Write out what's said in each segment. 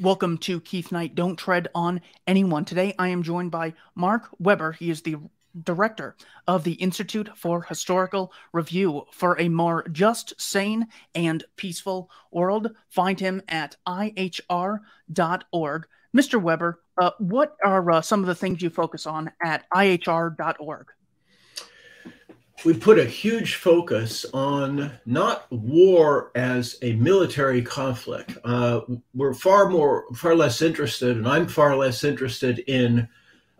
Welcome to Keith Knight. Don't tread on anyone. Today I am joined by Mark Weber. He is the director of the Institute for Historical Review for a more just, sane, and peaceful world. Find him at ihr.org. Mr. Weber, uh, what are uh, some of the things you focus on at ihr.org? We put a huge focus on not war as a military conflict. Uh, we're far more, far less interested, and I'm far less interested in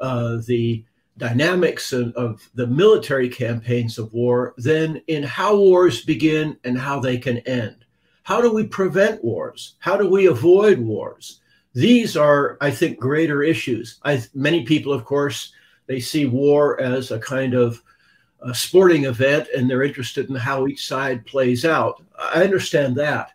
uh, the dynamics of, of, the military campaigns of war than in how wars begin and how they can end. How do we prevent wars? How do we avoid wars? These are, I think, greater issues. I, many people, of course, they see war as a kind of a sporting event and they're interested in how each side plays out. I understand that.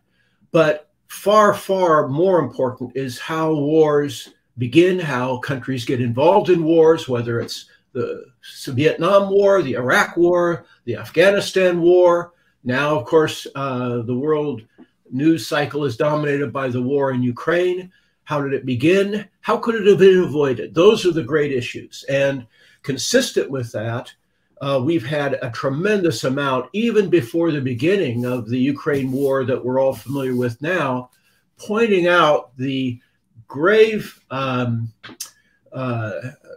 But far, far more important is how wars begin, how countries get involved in wars, whether it's the Vietnam War, the Iraq War, the Afghanistan War. Now, of course, uh, the world news cycle is dominated by the war in Ukraine. How did it begin? How could it have been avoided? Those are the great issues. And consistent with that, uh, we've had a tremendous amount, even before the beginning of the Ukraine war that we're all familiar with now, pointing out the grave um, uh,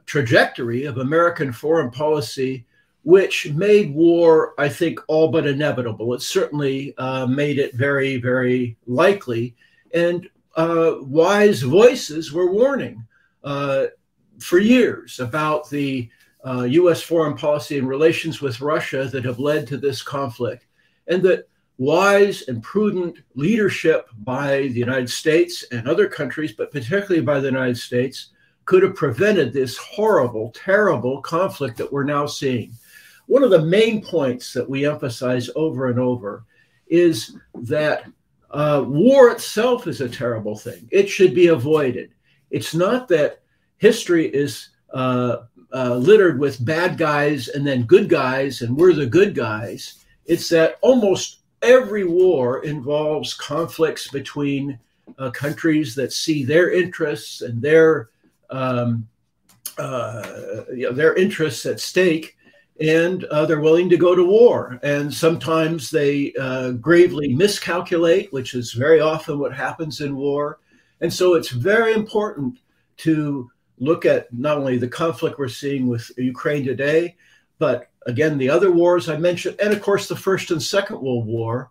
trajectory of American foreign policy, which made war, I think, all but inevitable. It certainly uh, made it very, very likely. And uh, wise voices were warning uh, for years about the uh, U.S. foreign policy and relations with Russia that have led to this conflict, and that wise and prudent leadership by the United States and other countries, but particularly by the United States, could have prevented this horrible, terrible conflict that we're now seeing. One of the main points that we emphasize over and over is that uh, war itself is a terrible thing. It should be avoided. It's not that history is uh, uh, littered with bad guys and then good guys, and we're the good guys. It's that almost every war involves conflicts between uh, countries that see their interests and their um, uh, you know, their interests at stake, and uh, they're willing to go to war. And sometimes they uh, gravely miscalculate, which is very often what happens in war. And so it's very important to look at not only the conflict we're seeing with Ukraine today, but again, the other wars I mentioned, and of course, the First and Second World War,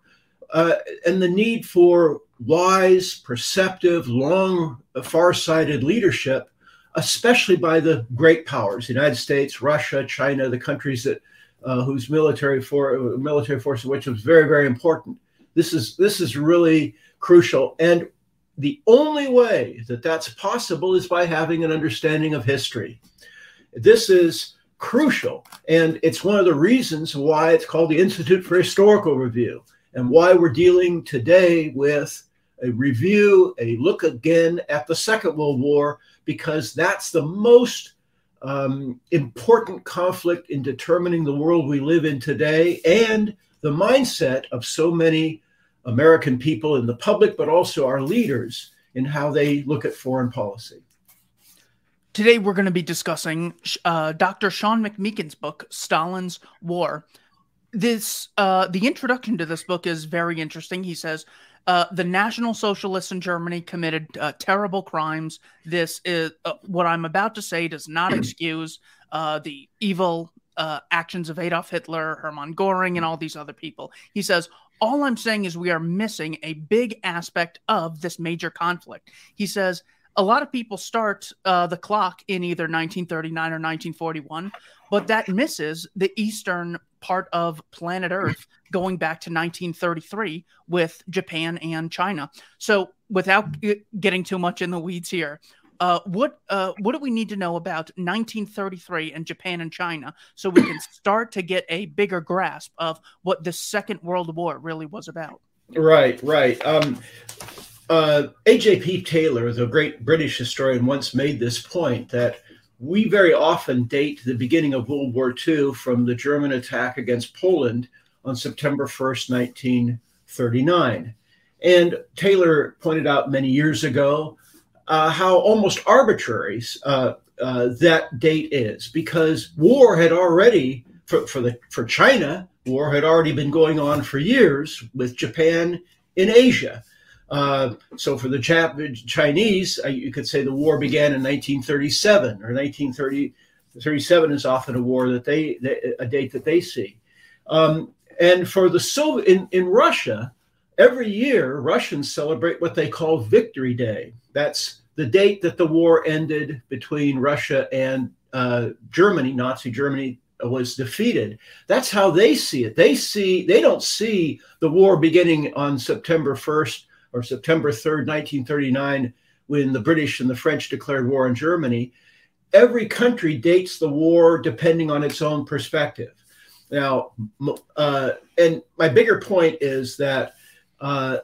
uh, and the need for wise, perceptive, long, far-sighted leadership, especially by the great powers, the United States, Russia, China, the countries that uh, whose military for military force, which was very, very important. This is this is really crucial, and the only way that that's possible is by having an understanding of history. This is crucial, and it's one of the reasons why it's called the Institute for Historical Review and why we're dealing today with a review, a look again at the Second World War, because that's the most um, important conflict in determining the world we live in today and the mindset of so many American people in the public, but also our leaders in how they look at foreign policy. Today, we're going to be discussing uh, Dr. Sean McMeekin's book, Stalin's War. This, uh, the introduction to this book is very interesting. He says, uh, the National Socialists in Germany committed uh, terrible crimes. This is uh, what I'm about to say does not excuse uh, the evil uh, actions of Adolf Hitler, Hermann Goring, and all these other people. He says all I'm saying is we are missing a big aspect of this major conflict. He says a lot of people start uh, the clock in either 1939 or 1941, but that misses the eastern part of planet Earth going back to 1933 with Japan and China. So, without getting too much in the weeds here, uh, what uh, what do we need to know about 1933 and Japan and China so we can start to get a bigger grasp of what the Second World War really was about? Right, right. Um, uh, A.J.P. Taylor, the great British historian, once made this point that we very often date the beginning of World War II from the German attack against Poland on September 1st, 1939. And Taylor pointed out many years ago uh, how almost arbitrary uh, uh, that date is, because war had already for, for the for China, war had already been going on for years with Japan in Asia. Uh, so for the Jap- Chinese, uh, you could say the war began in 1937 or 1937 is often a war that they, they a date that they see. Um, and for the Soviet in, in Russia, every year Russians celebrate what they call Victory Day. That's the date that the war ended between Russia and uh, Germany, Nazi Germany was defeated. That's how they see it. They see they don't see the war beginning on September 1st or September 3rd, 1939, when the British and the French declared war on Germany. Every country dates the war depending on its own perspective. Now, uh, and my bigger point is that uh,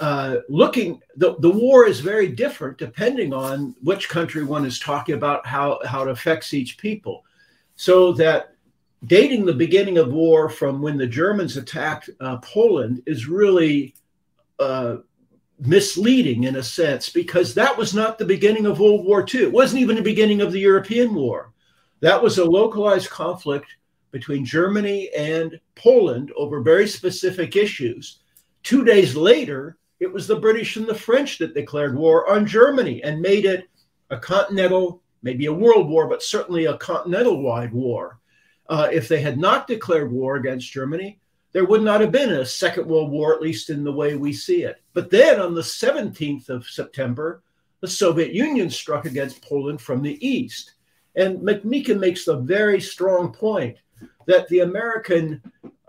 uh, looking the, the war is very different depending on which country one is talking about how how it affects each people. So that dating the beginning of war from when the germans attacked uh, poland is really uh, misleading in a sense because that was not the beginning of world war ii it wasn't even the beginning of the european war. That was a localized conflict between germany and poland over very specific issues two days later it was the British and the French that declared war on Germany and made it a continental, maybe a world war, but certainly a continental wide war. Uh, if they had not declared war against Germany, there would not have been a Second World War, at least in the way we see it. But then on the 17th of September, the Soviet Union struck against Poland from the east. And McMeekin makes the very strong point that the American,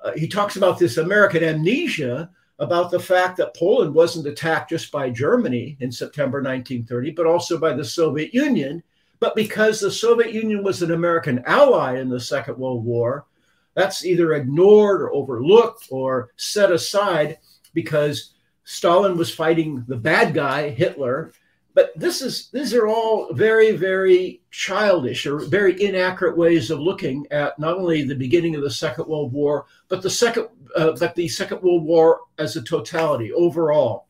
uh, he talks about this American amnesia about the fact that Poland wasn't attacked just by Germany in September 1930, but also by the Soviet Union. But because the Soviet Union was an American ally in the Second World War, that's either ignored or overlooked or set aside because Stalin was fighting the bad guy, Hitler, but this is these are all very very childish or very inaccurate ways of looking at not only the beginning of the second world war but the second uh, but the second world war as a totality overall.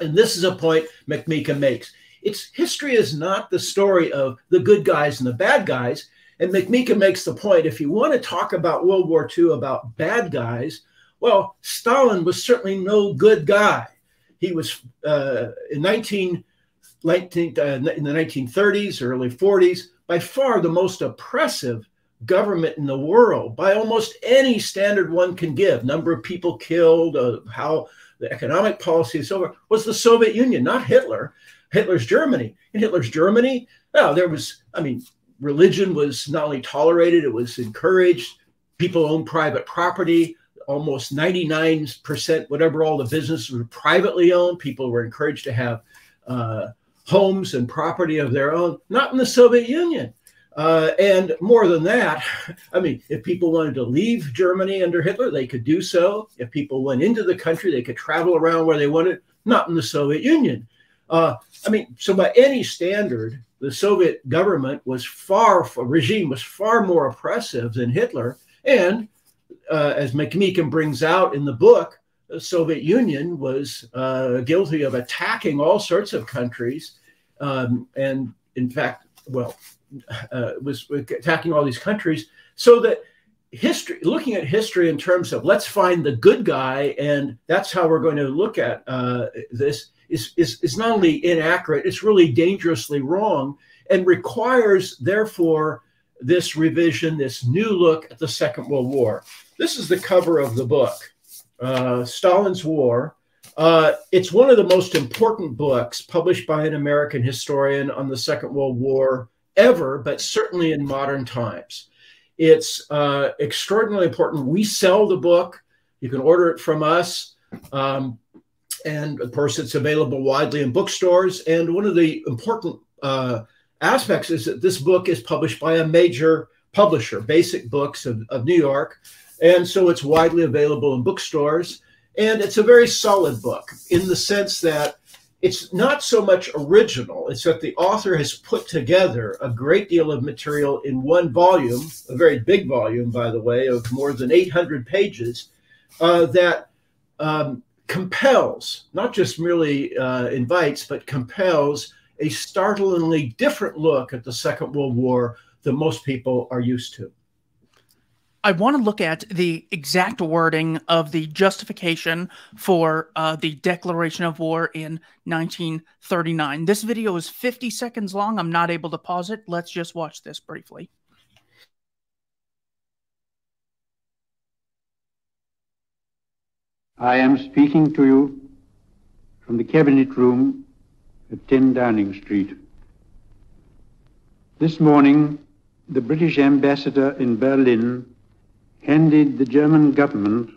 And this is a point mcmeekin makes. It's history is not the story of the good guys and the bad guys. And mcmeekin makes the point if you want to talk about world war ii about bad guys well stalin was certainly no good guy. He was uh, in 19 19, uh, in the 1930s, early 40s, by far the most oppressive government in the world by almost any standard one can give. Number of people killed, uh, how the economic policy is over, was the Soviet Union, not Hitler. Hitler's Germany. In Hitler's Germany, oh, there was, I mean, religion was not only tolerated, it was encouraged. People owned private property. Almost 99%, whatever all the businesses were privately owned. People were encouraged to have uh, homes and property of their own, not in the Soviet Union. Uh, and more than that, I mean, if people wanted to leave Germany under Hitler, they could do so. If people went into the country, they could travel around where they wanted, not in the Soviet Union. Uh, I mean, so by any standard, the Soviet government was far, regime was far more oppressive than Hitler. And uh, as McMeekin brings out in the book, the Soviet Union was uh, guilty of attacking all sorts of countries, um, and in fact, well, uh, was attacking all these countries, so that history, looking at history in terms of let's find the good guy, and that's how we're going to look at uh, this, is, is is not only inaccurate, it's really dangerously wrong, and requires therefore this revision, this new look at the Second World War. This is the cover of the book uh, Stalin's War. Uh, it's one of the most important books published by an American historian on the Second World War ever, but certainly in modern times. It's uh, extraordinarily important. We sell the book. You can order it from us. Um, and of course, it's available widely in bookstores. And one of the important uh, aspects is that this book is published by a major publisher, Basic Books of, of New York. And so it's widely available in bookstores. And it's a very solid book in the sense that it's not so much original, it's that the author has put together a great deal of material in one volume, a very big volume, by the way, of more than 800 pages, uh, that um, compels, not just merely uh, invites, but compels a startlingly different look at the Second World War than most people are used to. I want to look at the exact wording of the justification for uh, the declaration of war in 1939. This video is 50 seconds long. I'm not able to pause it. Let's just watch this briefly. I am speaking to you from the Cabinet Room at 10 Downing Street. This morning, the British ambassador in Berlin handed the German government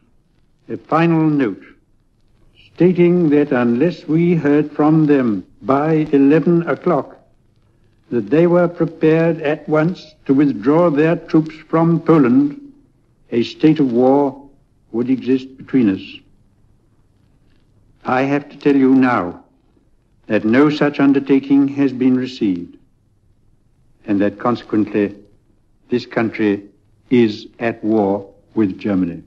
a final note stating that unless we heard from them by 11 o'clock, that they were prepared at once to withdraw their troops from Poland, a state of war would exist between us. I have to tell you now that no such undertaking has been received, and that consequently this country is at war with Germany.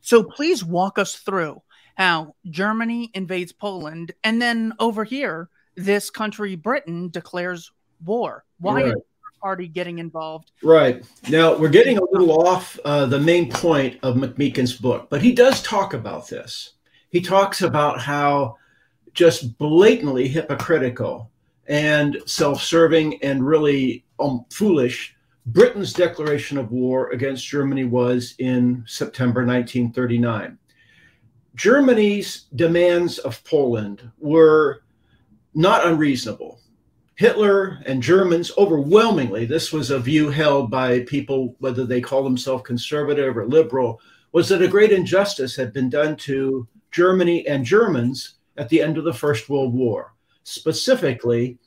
So please walk us through how Germany invades Poland, and then over here, this country, Britain, declares war. Why right. is the party getting involved? Right. Now, we're getting a little off uh, the main point of McMeekin's book, but he does talk about this. He talks about how just blatantly hypocritical and self serving and really um, foolish Britain's declaration of war against Germany was in September 1939. Germany's demands of Poland were not unreasonable. Hitler and Germans overwhelmingly, this was a view held by people, whether they call themselves conservative or liberal, was that a great injustice had been done to Germany and Germans at the end of the First World War. Specifically,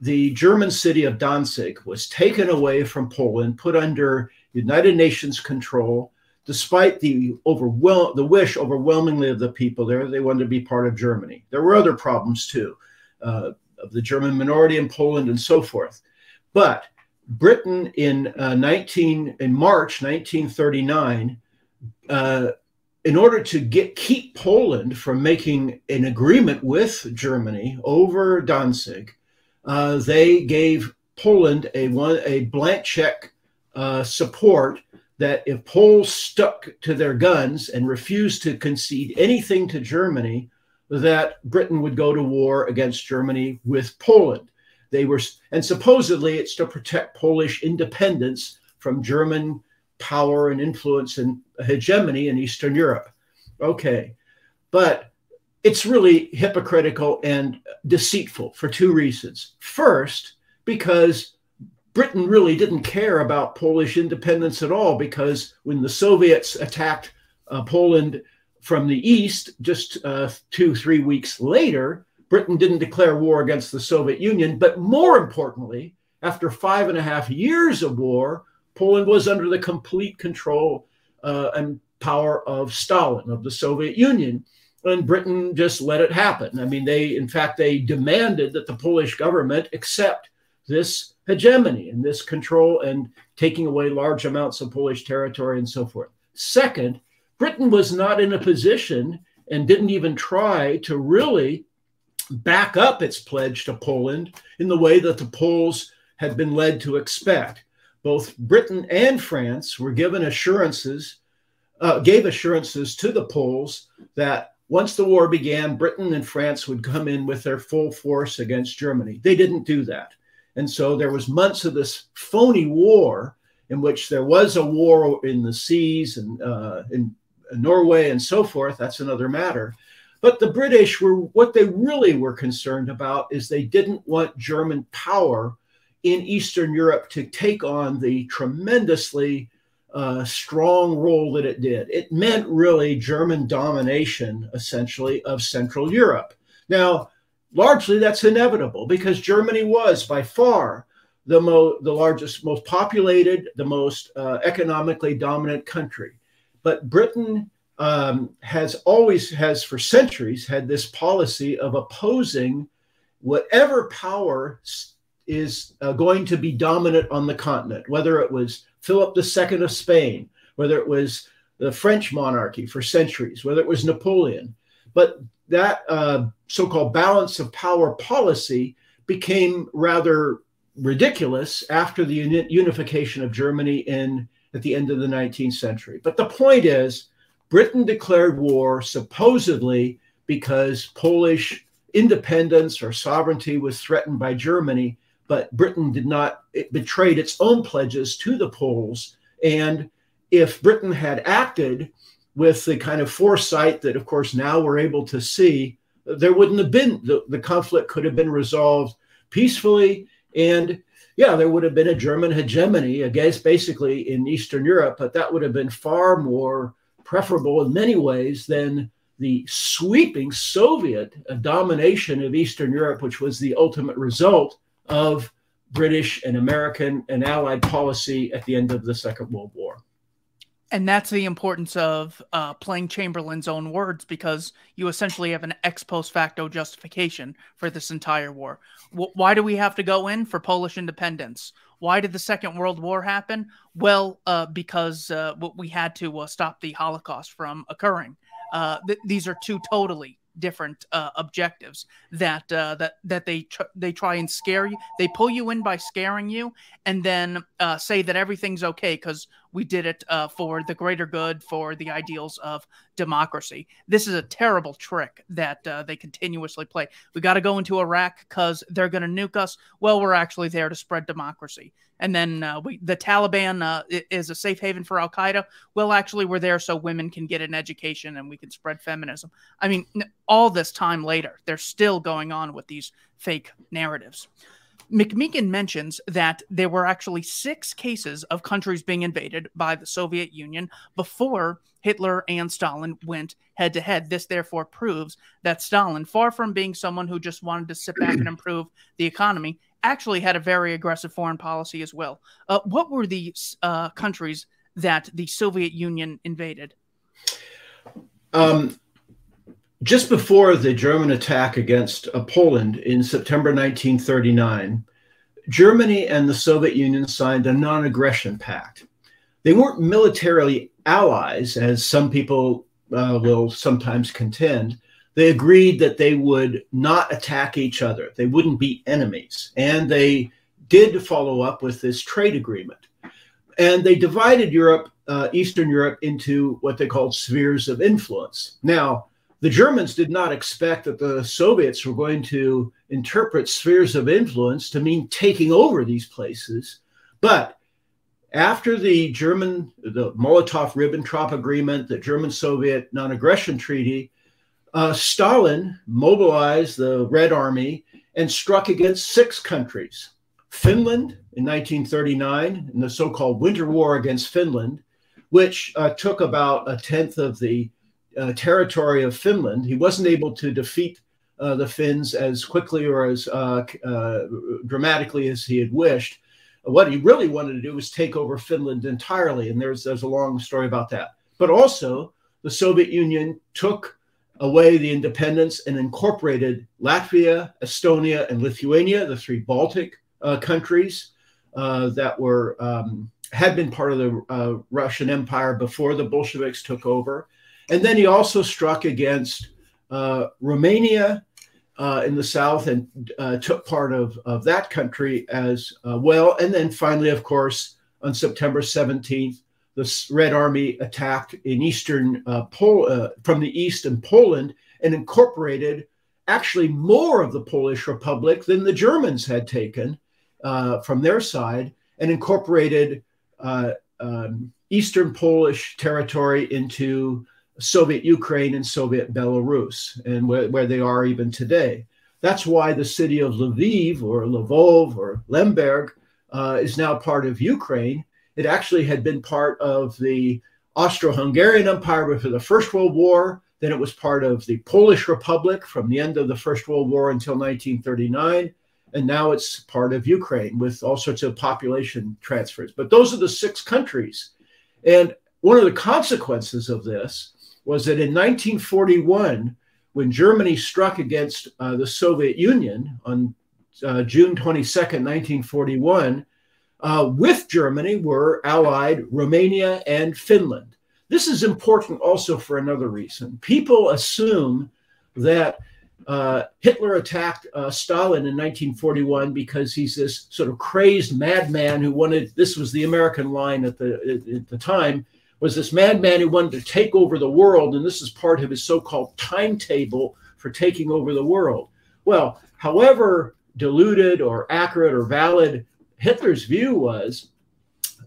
the German city of Danzig was taken away from Poland, put under United Nations control, despite the overwhelm the wish overwhelmingly of the people there. They wanted to be part of Germany. There were other problems too, uh, of the German minority in Poland and so forth. But Britain in uh, 19 in March 1939. Uh, in order to get keep Poland from making an agreement with Germany over Danzig, uh, they gave Poland a one a blank check uh, support that if Poles stuck to their guns and refused to concede anything to Germany, that Britain would go to war against Germany with Poland. They were, and supposedly it's to protect Polish independence from German power and influence and hegemony in Eastern Europe. Okay, but it's really hypocritical and deceitful for two reasons. First, because Britain really didn't care about Polish independence at all, because when the Soviets attacked uh, Poland from the east just uh, two, three weeks later, Britain didn't declare war against the Soviet Union. But more importantly, after five and a half years of war, Poland was under the complete control uh, and power of Stalin, of the Soviet Union and Britain just let it happen. I mean, they, in fact, they demanded that the Polish government accept this hegemony and this control and taking away large amounts of Polish territory and so forth. Second, Britain was not in a position and didn't even try to really back up its pledge to Poland in the way that the Poles had been led to expect. Both Britain and France were given assurances, uh, gave assurances to the Poles that once the war began, Britain and France would come in with their full force against Germany. They didn't do that. And so there was months of this phony war in which there was a war in the seas and uh, in Norway and so forth. That's another matter. But the British were what they really were concerned about is they didn't want German power in Eastern Europe to take on the tremendously uh, strong role that it did. It meant really German domination, essentially, of Central Europe. Now, largely that's inevitable because Germany was by far the, mo- the largest, most populated, the most uh, economically dominant country. But Britain um, has always, has for centuries, had this policy of opposing whatever power is uh, going to be dominant on the continent, whether it was Philip II of Spain, whether it was the French monarchy for centuries, whether it was Napoleon. But that uh, so called balance of power policy became rather ridiculous after the uni- unification of Germany in at the end of the 19th century. But the point is, Britain declared war supposedly because Polish independence or sovereignty was threatened by Germany, but Britain did not, it betrayed its own pledges to the Poles. And if Britain had acted with the kind of foresight that, of course, now we're able to see, there wouldn't have been, the, the conflict could have been resolved peacefully. And yeah, there would have been a German hegemony against basically in Eastern Europe, but that would have been far more preferable in many ways than the sweeping Soviet domination of Eastern Europe, which was the ultimate result of British and American and Allied policy at the end of the Second World War. And that's the importance of uh, playing Chamberlain's own words because you essentially have an ex post facto justification for this entire war. W- why do we have to go in for Polish independence? Why did the Second World War happen? Well, uh, because uh, we had to uh, stop the Holocaust from occurring. Uh, th- these are two totally different uh, objectives that uh, that that they tr- they try and scare you. They pull you in by scaring you, and then uh, say that everything's okay because we did it uh, for the greater good, for the ideals of democracy. This is a terrible trick that uh, they continuously play. We got to go into Iraq because they're going to nuke us. Well, we're actually there to spread democracy. And then uh, we, the Taliban uh, is a safe haven for Al Qaeda. Well, actually, we're there so women can get an education and we can spread feminism. I mean, all this time later, they're still going on with these fake narratives. McMeekin mentions that there were actually six cases of countries being invaded by the Soviet Union before Hitler and Stalin went head to head. This therefore proves that Stalin, far from being someone who just wanted to sit back and improve the economy, actually had a very aggressive foreign policy as well. Uh, what were the uh, countries that the Soviet Union invaded? Um, just before the German attack against uh, Poland in September 1939, Germany and the Soviet Union signed a non aggression pact. They weren't militarily allies, as some people uh, will sometimes contend. They agreed that they would not attack each other, they wouldn't be enemies. And they did follow up with this trade agreement. And they divided Europe, uh, Eastern Europe, into what they called spheres of influence. Now, the Germans did not expect that the Soviets were going to interpret spheres of influence to mean taking over these places. But after the German, the Molotov Ribbentrop Agreement, the German Soviet non aggression treaty, uh, Stalin mobilized the Red Army and struck against six countries Finland in 1939, in the so called Winter War against Finland, which uh, took about a tenth of the uh, territory of Finland. He wasn't able to defeat uh, the Finns as quickly or as uh, uh, dramatically as he had wished. What he really wanted to do was take over Finland entirely, and there's there's a long story about that. But also, the Soviet Union took away the independence and incorporated Latvia, Estonia, and Lithuania, the three Baltic uh, countries uh, that were um, had been part of the Russian Empire before the Bolsheviks took over. And then he also struck against uh, Romania uh, in the south and uh, took part of, of that country as uh, well. And then finally, of course, on September 17th, the Red Army attacked in eastern uh, Pol- uh, from the east in Poland and incorporated actually more of the Polish Republic than the Germans had taken from their side and incorporated um, eastern Polish territory into Soviet Ukraine and Soviet Belarus, and where, where they are even today. That's why the city of Lviv or Lvov or Lemberg uh, is now part of Ukraine. It actually had been part of the Austro Hungarian Empire before the First World War. Then it was part of the Polish Republic from the end of the First World War until 1939. And now it's part of Ukraine with all sorts of population transfers. But those are the six countries. And one of the consequences of this was that in 1941, when Germany struck against uh, the Soviet Union on uh, June 22nd, 1941, uh, with Germany were allied Romania and Finland. This is important also for another reason. People assume that uh, Hitler attacked uh, Stalin in 1941 because he's this sort of crazed madman who wanted. This was the American line at the at the time was this madman who wanted to take over the world, and this is part of his so-called timetable for taking over the world. Well, however diluted or accurate or valid Hitler's view was,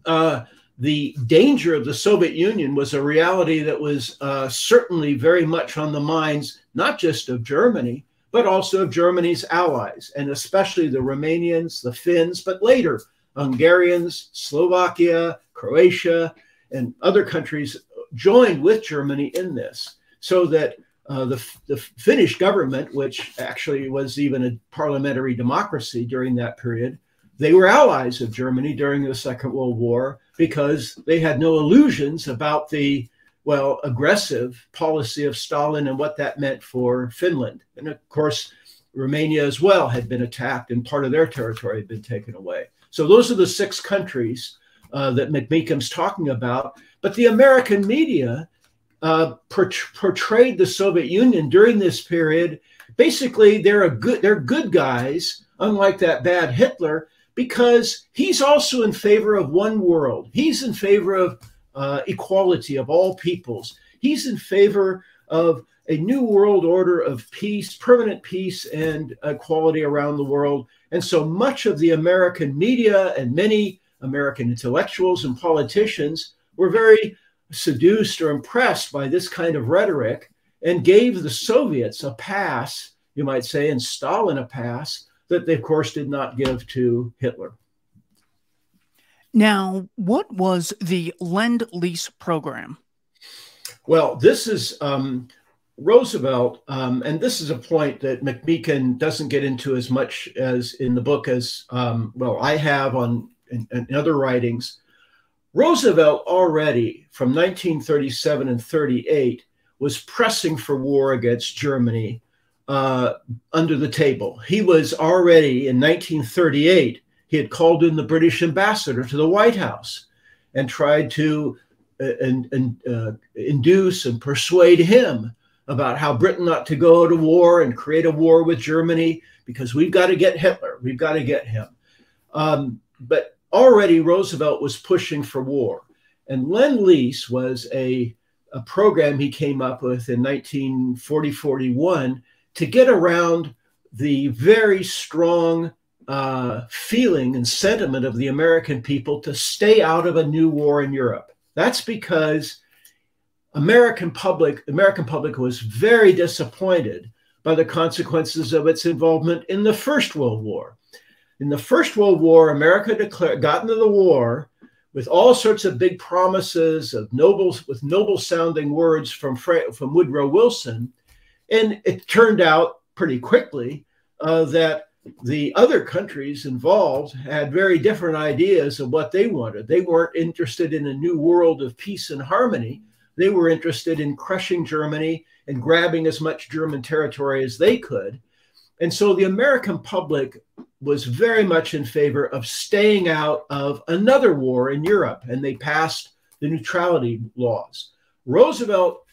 uh, the danger of the Soviet Union was a reality that was uh, certainly very much on the minds, not just of Germany, but also of Germany's allies, and especially the Romanians, the Finns, but later Hungarians, Slovakia, Croatia, and other countries joined with Germany in this, so that uh, the, the Finnish government, which actually was even a parliamentary democracy during that period, they were allies of Germany during the Second World War because they had no illusions about the, well, aggressive policy of Stalin and what that meant for Finland. And of course, Romania as well had been attacked and part of their territory had been taken away. So those are the six countries uh, that McMeekin's talking about. But the American media uh, portrayed the Soviet Union during this period. Basically, they're a good they're good guys, unlike that bad Hitler, because he's also in favor of one world. He's in favor of uh, equality of all peoples. He's in favor of a new world order of peace, permanent peace, and equality around the world. And so much of the American media and many American intellectuals and politicians were very seduced or impressed by this kind of rhetoric and gave the Soviets a pass, you might say, and Stalin a pass that they, of course, did not give to Hitler. Now, what was the Lend Lease program? Well, this is um, Roosevelt, um, and this is a point that McMeekin doesn't get into as much as in the book as um, well I have on in, in other writings. Roosevelt already from 1937 and 38 was pressing for war against Germany uh, under the table. He was already in 1938, he had called in the British ambassador to the White House and tried to uh, and, and uh, induce and persuade him about how Britain ought to go to war and create a war with Germany because we've got to get Hitler. We've got to get him. Um, but already Roosevelt was pushing for war. And Lend Lease was a, a program he came up with in 1940 41 to get around the very strong uh, feeling and sentiment of the American people to stay out of a new war in Europe. That's because American public American public was very disappointed by the consequences of its involvement in the First World War. In the First World War, America declared, got into the war with all sorts of big promises of noble, with noble sounding words from, from Woodrow Wilson. And it turned out pretty quickly uh, that the other countries involved had very different ideas of what they wanted. They weren't interested in a new world of peace and harmony. They were interested in crushing Germany and grabbing as much German territory as they could. And so the American public was very much in favor of staying out of another war in Europe, and they passed the neutrality laws. Roosevelt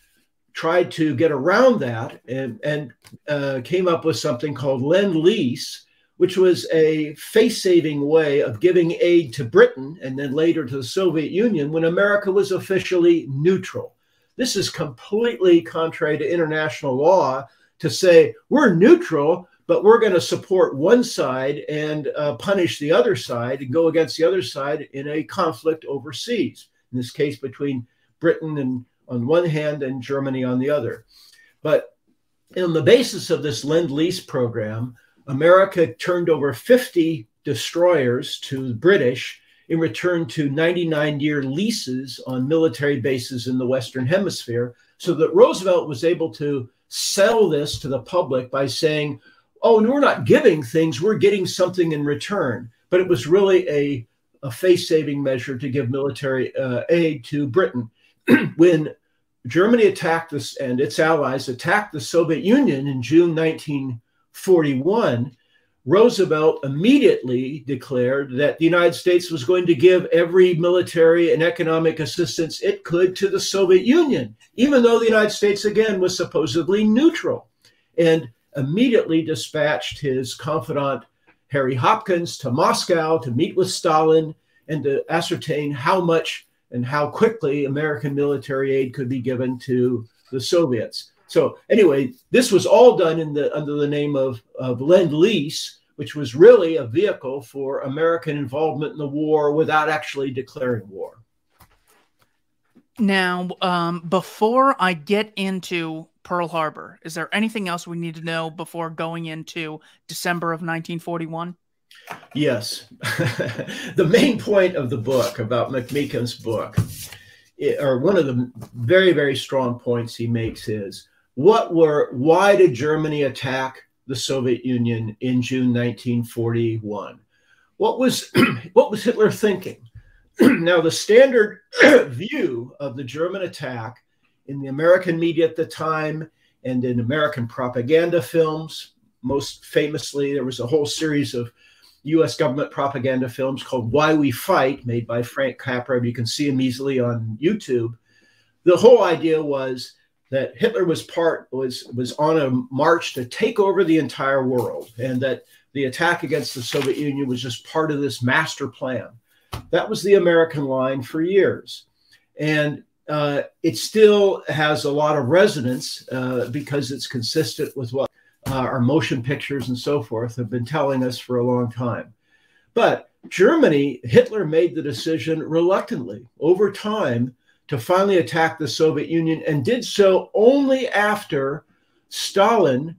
tried to get around that and, and uh, came up with something called Lend Lease, which was a face saving way of giving aid to Britain and then later to the Soviet Union when America was officially neutral. This is completely contrary to international law to say we're neutral, but we're going to support one side and uh, punish the other side and go against the other side in a conflict overseas. In this case, between Britain and on one hand and Germany on the other. But on the basis of this lend lease program, America turned over 50 destroyers to the British in return to 99 year leases on military bases in the Western Hemisphere, so that Roosevelt was able to sell this to the public by saying, oh, and we're not giving things, we're getting something in return. But it was really a, a face saving measure to give military uh, aid to Britain. when Germany attacked this and its allies attacked the Soviet Union in June 1941, Roosevelt immediately declared that the United States was going to give every military and economic assistance it could to the Soviet Union, even though the United States, again, was supposedly neutral. and immediately dispatched his confidant Harry Hopkins to Moscow to meet with Stalin and to ascertain how much and how quickly American military aid could be given to the Soviets. So anyway, this was all done in the under the name of, of Lend Lease, which was really a vehicle for American involvement in the war without actually declaring war. Now, um, before I get into Pearl Harbor, is there anything else we need to know before going into December of 1941? Yes. the main point of the book about McMeekin's book, or one of the very, very strong points he makes is what were, why did Germany attack the Soviet Union in June 1941? What was, what was Hitler thinking? now, the standard view of the German attack in the American media at the time and in American propaganda films, most famously, there was a whole series of US government propaganda films called Why We Fight, made by Frank Capra. You can see them easily on YouTube. The whole idea was that Hitler was part was was on a march to take over the entire world, and that the attack against the Soviet Union was just part of this master plan. That was the American line for years, and uh, it still has a lot of resonance uh, because it's consistent with what uh, our motion pictures and so forth have been telling us for a long time. But Germany, Hitler made the decision reluctantly over time to finally attack the Soviet Union and did so only after Stalin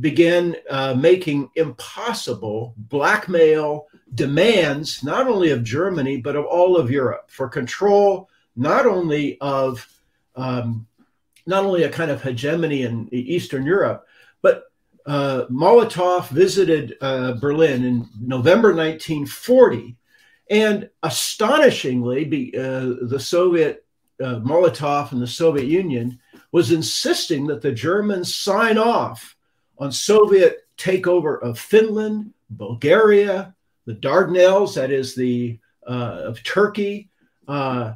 began uh, making impossible blackmail demands, not only of Germany, but of all of Europe for control, not only of um, not only a kind of hegemony in Eastern Europe, but uh, Molotov visited uh, Berlin in November 1940, and astonishingly, be, uh, the Soviet uh, Molotov and the Soviet Union was insisting that the Germans sign off on Soviet takeover of Finland, Bulgaria, the Dardanelles, that is the uh, of Turkey, uh,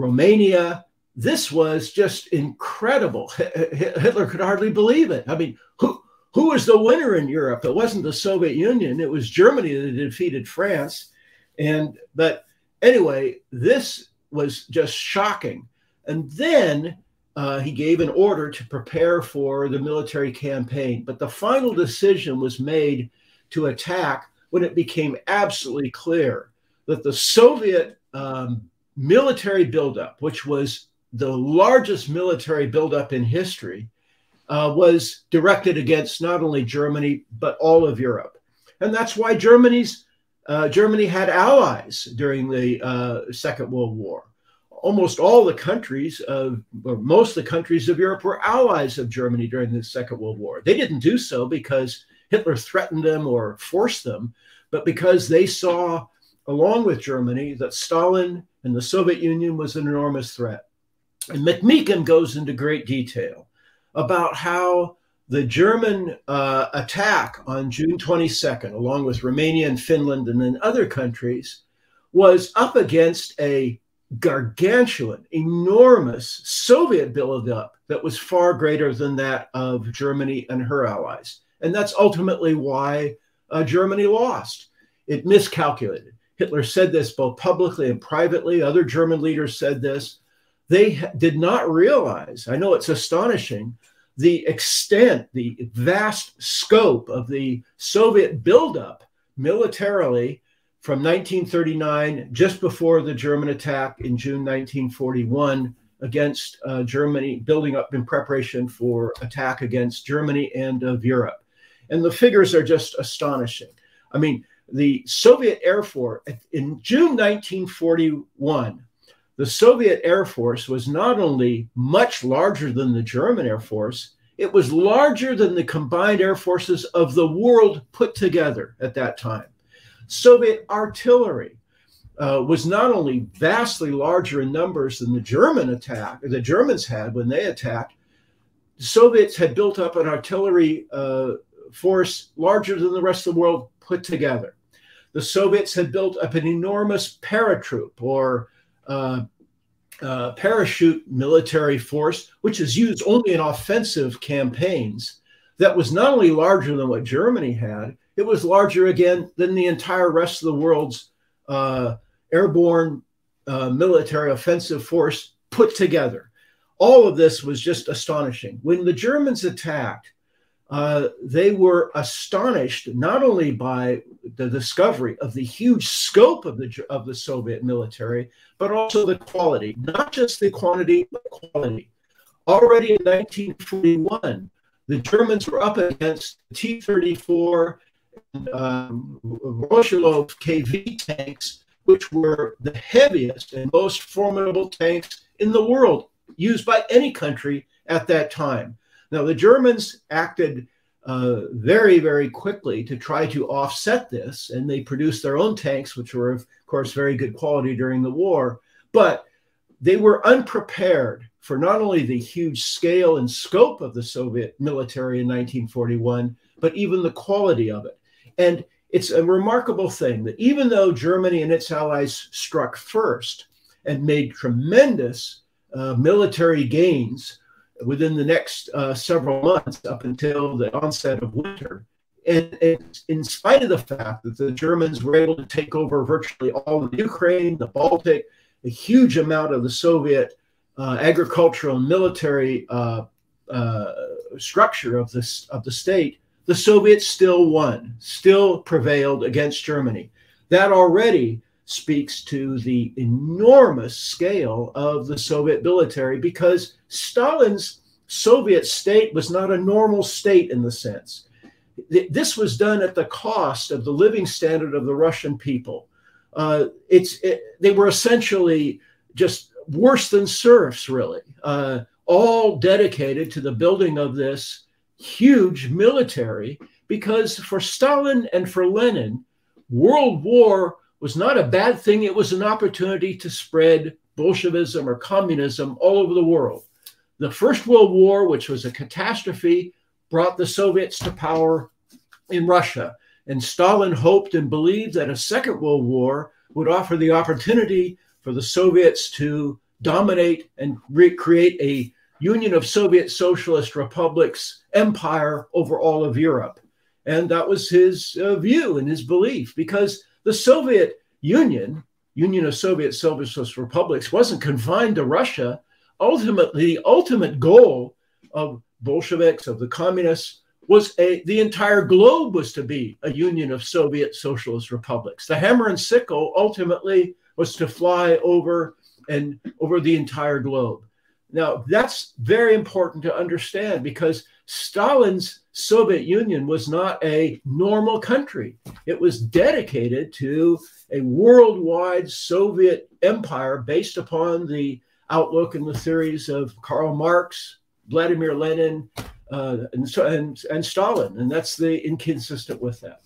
Romania, this was just incredible. Hitler could hardly believe it. I mean, who who was the winner in Europe? It wasn't the Soviet Union. It was Germany that defeated France. And but anyway, this was just shocking. And then uh, he gave an order to prepare for the military campaign. But the final decision was made to attack when it became absolutely clear that the Soviet um, military buildup, which was the largest military buildup in history, uh, was directed against not only Germany but all of Europe, and that's why Germany's uh, Germany had allies during the uh, Second World War. Almost all the countries of, or most of the countries of Europe were allies of Germany during the Second World War. They didn't do so because Hitler threatened them or forced them, but because they saw, along with Germany, that Stalin and the Soviet Union was an enormous threat. And McMeekin goes into great detail about how the German uh, attack on June 22nd, along with Romania and Finland and then other countries, was up against a gargantuan, enormous Soviet buildup that was far greater than that of Germany and her allies. And that's ultimately why uh, Germany lost. It miscalculated. Hitler said this both publicly and privately. Other German leaders said this they did not realize, I know it's astonishing, the extent, the vast scope of the Soviet buildup militarily from 1939, just before the German attack in June 1941 against uh, Germany, building up in preparation for attack against Germany and of Europe. And the figures are just astonishing. I mean, the Soviet Air Force in June 1941, the Soviet Air Force was not only much larger than the German Air Force, it was larger than the combined air forces of the world put together at that time. Soviet artillery uh, was not only vastly larger in numbers than the German attack, the Germans had when they attacked. The Soviets had built up an artillery uh, force larger than the rest of the world put together. The Soviets had built up an enormous paratroop or uh, uh, parachute military force, which is used only in offensive campaigns. that was not only larger than what Germany had, it was larger again than the entire rest of the world's uh, airborne uh, military offensive force put together. All of this was just astonishing. When the Germans attacked, uh, they were astonished not only by the discovery of the huge scope of the of the Soviet military, but also the quality, not just the quantity, but quality. Already in 1941, the Germans were up against T-34 um, KV tanks, which were the heaviest and most formidable tanks in the world, used by any country at that time. Now, the Germans acted uh, very, very quickly to try to offset this, and they produced their own tanks, which were, of course, very good quality during the war. But they were unprepared for not only the huge scale and scope of the Soviet military in 1941, but even the quality of it. And it's a remarkable thing that even though Germany and its allies struck first and made tremendous uh, military gains within the next uh, several months up until the onset of winter. And, in spite of the fact that the Germans were able to take over virtually all of Ukraine, the Baltic, a huge amount of the Soviet uh, agricultural and military uh, uh structure of this of the state, the Soviets still won, still prevailed against Germany. That already speaks to the enormous scale of the Soviet military because Stalin's Soviet state was not a normal state in the sense. This was done at the cost of the living standard of the Russian people. Uh, it's it, they were essentially just worse than serfs, really, uh, all dedicated to the building of this huge military. Because for Stalin and for Lenin, World War was not a bad thing. It was an opportunity to spread Bolshevism or communism all over the world. The First World War, which was a catastrophe, brought the Soviets to power in Russia. And Stalin hoped and believed that a Second World War would offer the opportunity for the Soviets to dominate and recreate a Union of Soviet Socialist Republics empire over all of Europe. And that was his uh, view and his belief because the Soviet Union, Union of Soviet Socialist Republics, wasn't confined to Russia. Ultimately, the ultimate goal of Bolsheviks, of the communists, was a the entire globe was to be a union of Soviet socialist republics. The hammer and sickle ultimately was to fly over and over the entire globe. Now that's very important to understand because Stalin's Soviet Union was not a normal country. It was dedicated to a worldwide Soviet empire based upon the outlook and the theories of Karl Marx, Vladimir Lenin, uh, and, and, and Stalin. And that's the inconsistent with that.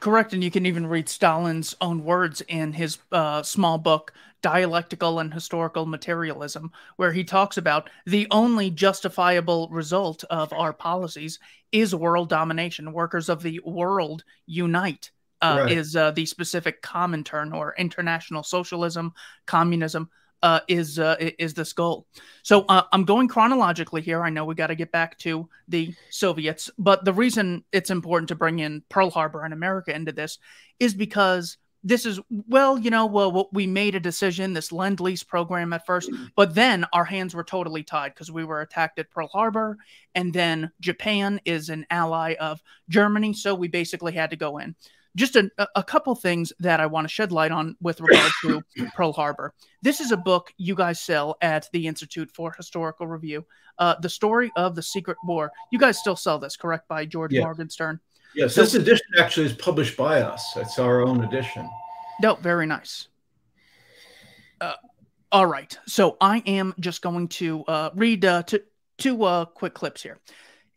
Correct. And you can even read Stalin's own words in his uh, small book, Dialectical and Historical Materialism, where he talks about the only justifiable result of our policies is world domination. Workers of the world unite. Uh, right. Is uh, the specific common term or international socialism, communism, uh, is uh, is this goal. So uh, I'm going chronologically here. I know we got to get back to the Soviets, but the reason it's important to bring in Pearl Harbor and America into this is because this is well, you know, well, we made a decision, this lend lease program at first, but then our hands were totally tied because we were attacked at Pearl Harbor, and then Japan is an ally of Germany, so we basically had to go in just a, a couple things that I want to shed light on with regard to Pearl Harbor. This is a book you guys sell at the Institute for Historical Review. Uh, the story of the Secret War. You guys still sell this, correct? By George yeah. Morgenstern. Yes, so, this edition actually is published by us. It's our own edition. No, very nice. Uh, all right, so I am just going to uh, read uh, two, two uh, quick clips here.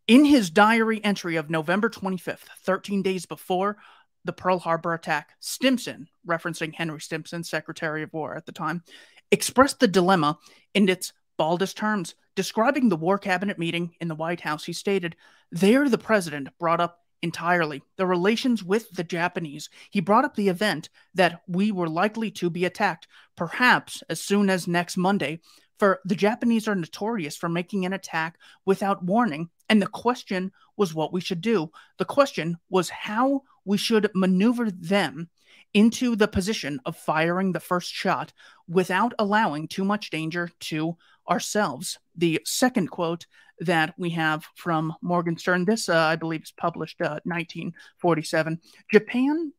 In his diary entry of November 25th, 13 days before the Pearl Harbor attack, Stimson, referencing Henry Stimson, Secretary of War at the time, expressed the dilemma in its baldest terms. Describing the War Cabinet meeting in the White House, he stated, There the president brought up entirely the relations with the Japanese. He brought up the event that we were likely to be attacked, perhaps as soon as next Monday, for the Japanese are notorious for making an attack without warning And the question was what we should do. The question was how we should maneuver them into the position of firing the first shot without allowing too much danger to ourselves. The second quote that we have from Morgenstern, this uh, I believe is published uh, 1947. Japan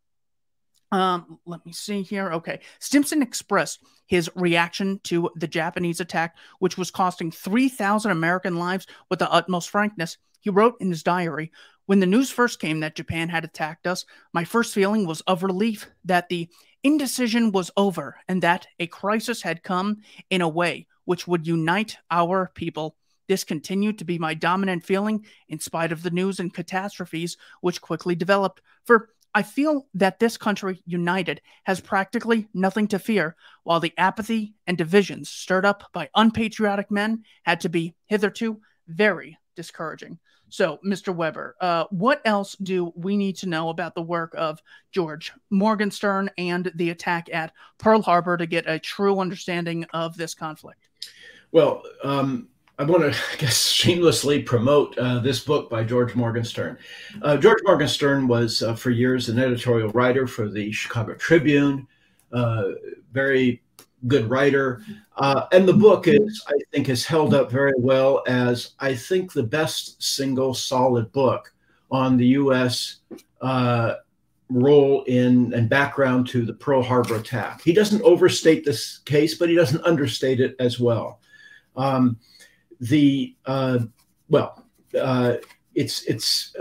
um, let me see here. Okay. Stimson expressed his reaction to the Japanese attack, which was costing 3,000 American lives with the utmost frankness. He wrote in his diary When the news first came that Japan had attacked us, my first feeling was of relief that the indecision was over and that a crisis had come in a way which would unite our people. This continued to be my dominant feeling in spite of the news and catastrophes which quickly developed. For I feel that this country, united, has practically nothing to fear, while the apathy and divisions stirred up by unpatriotic men had to be hitherto very discouraging. So, Mr. Weber, uh, what else do we need to know about the work of George Morgenstern and the attack at Pearl Harbor to get a true understanding of this conflict? Well, um, I want to, I guess, shamelessly promote uh, this book by George Morgenstern. Uh, George Morgenstern was, uh, for years, an editorial writer for the Chicago Tribune, uh, very good writer. Uh, and the book is, I think, has held up very well as, I think, the best single solid book on the U.S. Uh, role in and background to the Pearl Harbor attack. He doesn't overstate this case, but he doesn't understate it as well. Um, the uh, well, uh, it's it's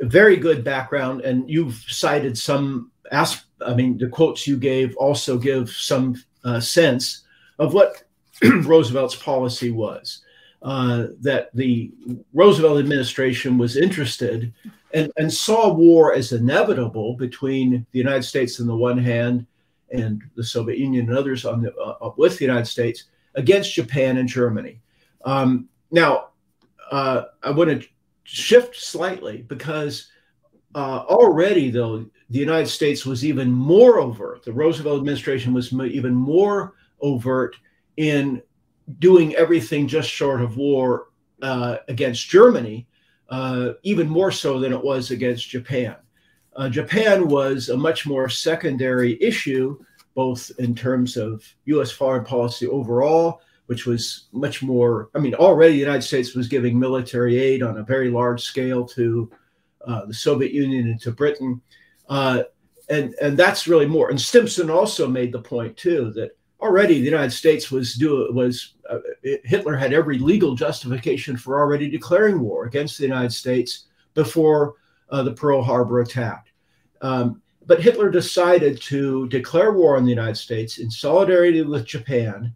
a very good background, and you've cited some. Asp- I mean, the quotes you gave also give some uh, sense of what Roosevelt's policy was. Uh, that the Roosevelt administration was interested and, and saw war as inevitable between the United States on the one hand and the Soviet Union and others on the, uh, with the United States against Japan and Germany. Um, now, uh, I want to shift slightly because uh, already, though, the United States was even more overt. The Roosevelt administration was even more overt in doing everything just short of war uh, against Germany, uh, even more so than it was against Japan. Uh, Japan was a much more secondary issue, both in terms of U.S. foreign policy overall which was much more. I mean, already the United States was giving military aid on a very large scale to uh, the Soviet Union and to Britain, uh, and and that's really more. And Stimson also made the point too that already the United States was do was uh, Hitler had every legal justification for already declaring war against the United States before uh, the Pearl Harbor attack. Um, but Hitler decided to declare war on the United States in solidarity with Japan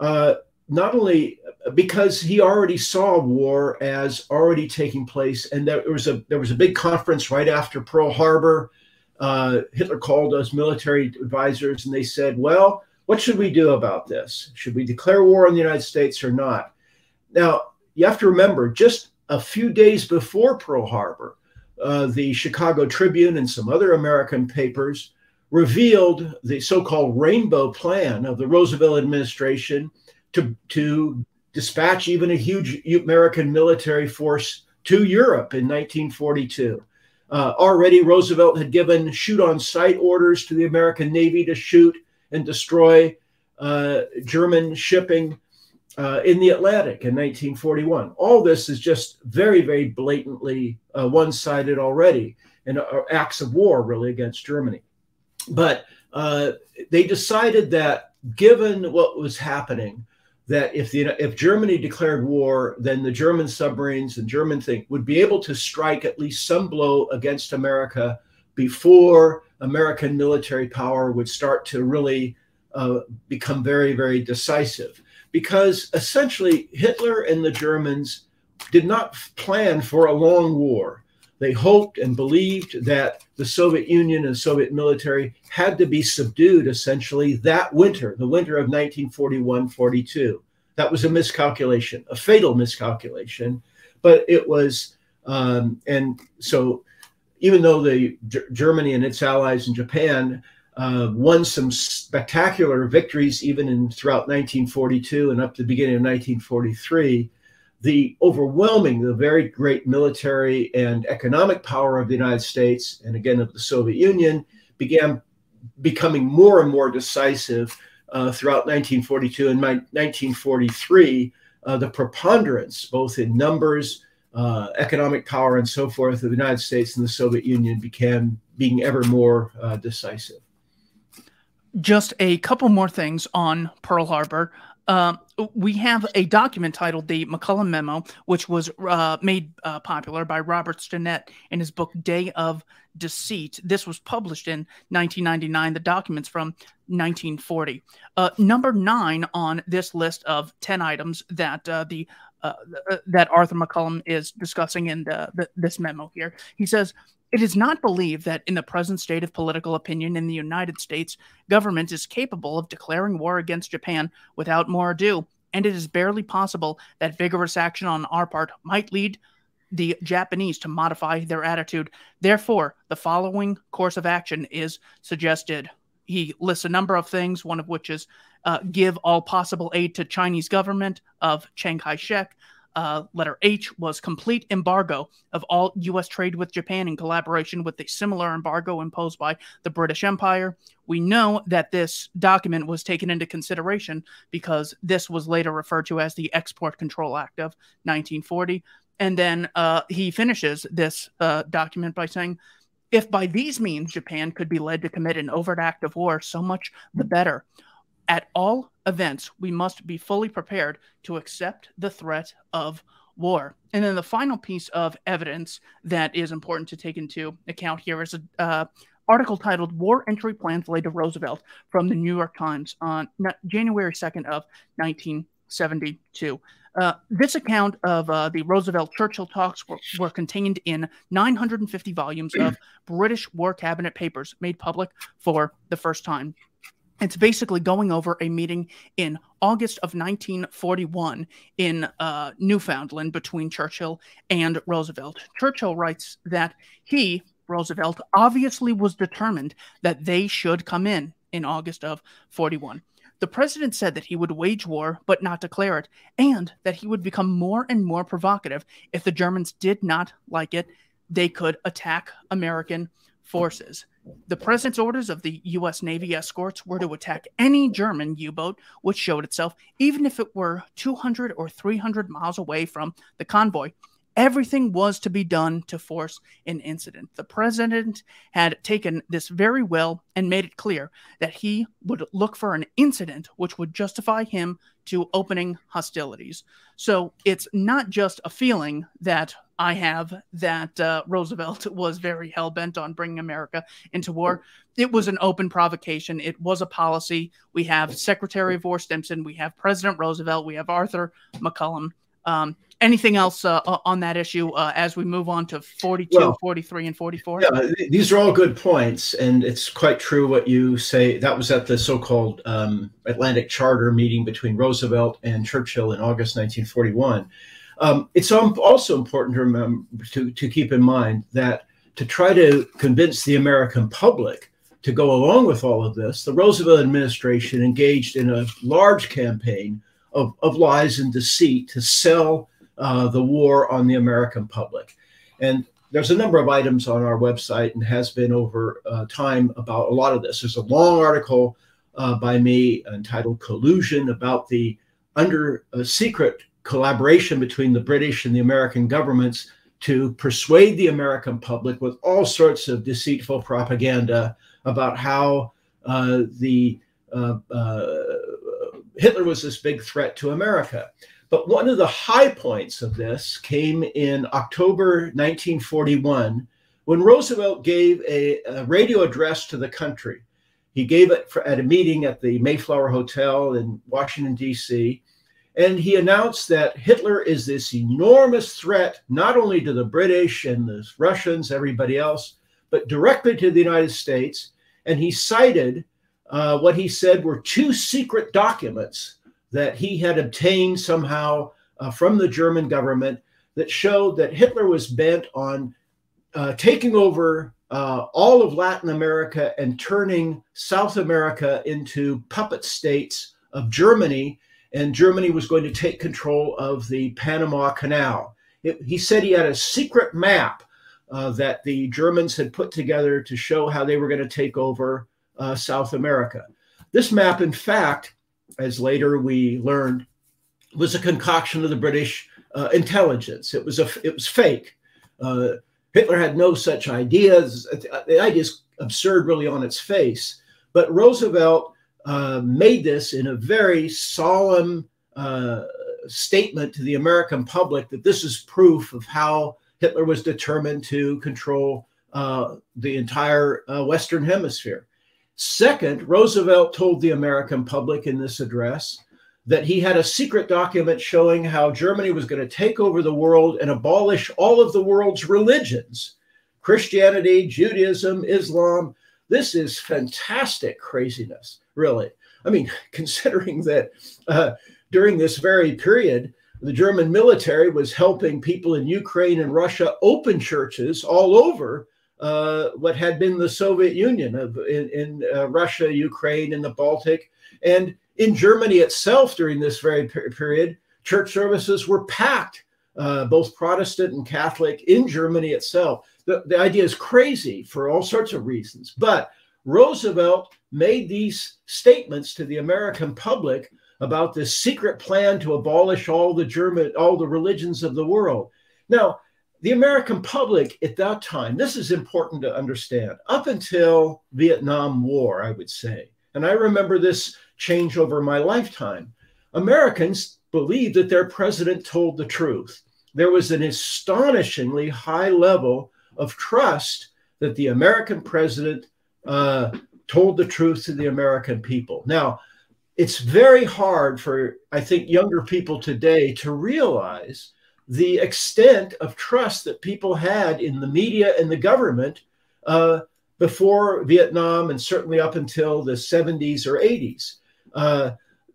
uh, not only because he already saw war as already taking place, and there was a there was a big conference right after Pearl Harbor. Uh, Hitler called us military advisors, and they said, "Well, what should we do about this? Should we declare war on the United States or not?" Now, you have to remember, just a few days before Pearl Harbor, uh, the Chicago Tribune and some other American papers revealed the so-called rainbow plan of the Roosevelt administration to, to dispatch even a huge American military force to Europe in 1942. Uh, already, Roosevelt had given shoot on sight orders to the American Navy to shoot and destroy uh, German shipping uh, in the Atlantic in 1941. All this is just very, very blatantly uh, one sided already and uh, acts of war, really, against Germany. But uh, they decided that given what was happening, that if the if Germany declared war, then the German submarines and German thing would be able to strike at least some blow against America before American military power would start to really uh, become very very decisive. Because essentially Hitler and the Germans did not plan for a long war. They hoped and believed that the Soviet Union and Soviet military had to be subdued essentially that winter, the winter of 1941 42. That was a miscalculation, a fatal miscalculation. But it was, um, and so even though the G- Germany and its allies in Japan uh, won some spectacular victories even in throughout 1942 and up to the beginning of 1943, the overwhelming, the very great military and economic power of the United States, and again of the Soviet Union, began becoming more and more decisive uh, throughout 1942 and 1943. Uh, the preponderance, both in numbers, uh, economic power, and so forth, of the United States and the Soviet Union began being ever more uh, decisive. Just a couple more things on Pearl Harbor. Uh, we have a document titled the McCollum Memo, which was uh, made uh, popular by Robert Stinnett in his book Day of Deceit. This was published in 1999. The documents from 1940. Uh, number nine on this list of 10 items that uh, the uh, that Arthur McCollum is discussing in the, the, this memo here. He says it is not believed that in the present state of political opinion in the United States, government is capable of declaring war against Japan without more ado, and it is barely possible that vigorous action on our part might lead the Japanese to modify their attitude. Therefore, the following course of action is suggested. He lists a number of things, one of which is uh, give all possible aid to Chinese government of Chiang Kai-shek, uh, letter H was complete embargo of all U.S. trade with Japan in collaboration with the similar embargo imposed by the British Empire. We know that this document was taken into consideration because this was later referred to as the Export Control Act of 1940. And then uh, he finishes this uh, document by saying, if by these means Japan could be led to commit an overt act of war, so much the better. At all events, we must be fully prepared to accept the threat of war. And then the final piece of evidence that is important to take into account here is an uh, article titled "War Entry Plans Laid to Roosevelt" from the New York Times on January second of 1972. Uh, this account of uh, the Roosevelt Churchill talks were, were, contained in 950 volumes of British War Cabinet papers made public for the first time. It's basically going over a meeting in August of 1941 in uh, Newfoundland between Churchill and Roosevelt. Churchill writes that he, Roosevelt, obviously was determined that they should come in in August of 41. The president said that he would wage war but not declare it, and that he would become more and more provocative if the Germans did not like it. They could attack American forces. The president's orders of the U.S. Navy escorts were to attack any German U boat which showed itself, even if it were 200 or 300 miles away from the convoy. Everything was to be done to force an incident. The president had taken this very well and made it clear that he would look for an incident which would justify him to opening hostilities. So it's not just a feeling that I have that uh, Roosevelt was very hell bent on bringing America into war. It was an open provocation. It was a policy. We have Secretary of War Stimson. We have President Roosevelt. We have Arthur McCollum. Um, anything else uh, on that issue uh, as we move on to 42, well, 43, and 44? Yeah, these are all good points. And it's quite true what you say. That was at the so called um, Atlantic Charter meeting between Roosevelt and Churchill in August 1941. Um, it's also important to remember to, to keep in mind that to try to convince the American public to go along with all of this, the Roosevelt administration engaged in a large campaign of, of lies and deceit to sell uh, the war on the American public. And there's a number of items on our website and has been over uh, time about a lot of this. There's a long article uh, by me entitled Collusion about the under uh, secret collaboration between the British and the American governments to persuade the American public with all sorts of deceitful propaganda about how uh, the uh, uh, Hitler was this big threat to America. But one of the high points of this came in October 1941 when Roosevelt gave a, a radio address to the country. He gave it for, at a meeting at the Mayflower Hotel in Washington, D.C. And he announced that Hitler is this enormous threat, not only to the British and the Russians, everybody else, but directly to the United States. And he cited uh, what he said were two secret documents that he had obtained somehow uh, from the German government that showed that Hitler was bent on uh, taking over uh, all of Latin America and turning South America into puppet states of Germany and Germany was going to take control of the Panama Canal. It, he said he had a secret map uh, that the Germans had put together to show how they were going to take over uh, South America. This map, in fact, as later we learned, was a concoction of the British uh, intelligence. It was a it was fake. Uh, Hitler had no such ideas. The idea is absurd, really, on its face. But Roosevelt uh, made this in a very solemn uh, statement to the American public that this is proof of how Hitler was determined to control uh, the entire uh, Western Hemisphere. Second, Roosevelt told the American public in this address that he had a secret document showing how Germany was going to take over the world and abolish all of the world's religions Christianity, Judaism, Islam. This is fantastic craziness, really. I mean, considering that uh, during this very period, the German military was helping people in Ukraine and Russia open churches all over uh, what had been the Soviet Union of, in, in uh, Russia, Ukraine, and the Baltic. And in Germany itself, during this very per- period, church services were packed, uh, both Protestant and Catholic, in Germany itself. The, the idea is crazy for all sorts of reasons. But Roosevelt made these statements to the American public about this secret plan to abolish all the German, all the religions of the world. Now, the American public at that time, this is important to understand, up until Vietnam War, I would say, and I remember this change over my lifetime, Americans believed that their president told the truth. There was an astonishingly high level of trust that the American president uh, told the truth to the American people. Now, it's very hard for, I think, younger people today to realize the extent of trust that people had in the media and the government uh, before Vietnam and certainly up until the 70s or 80s. Uh,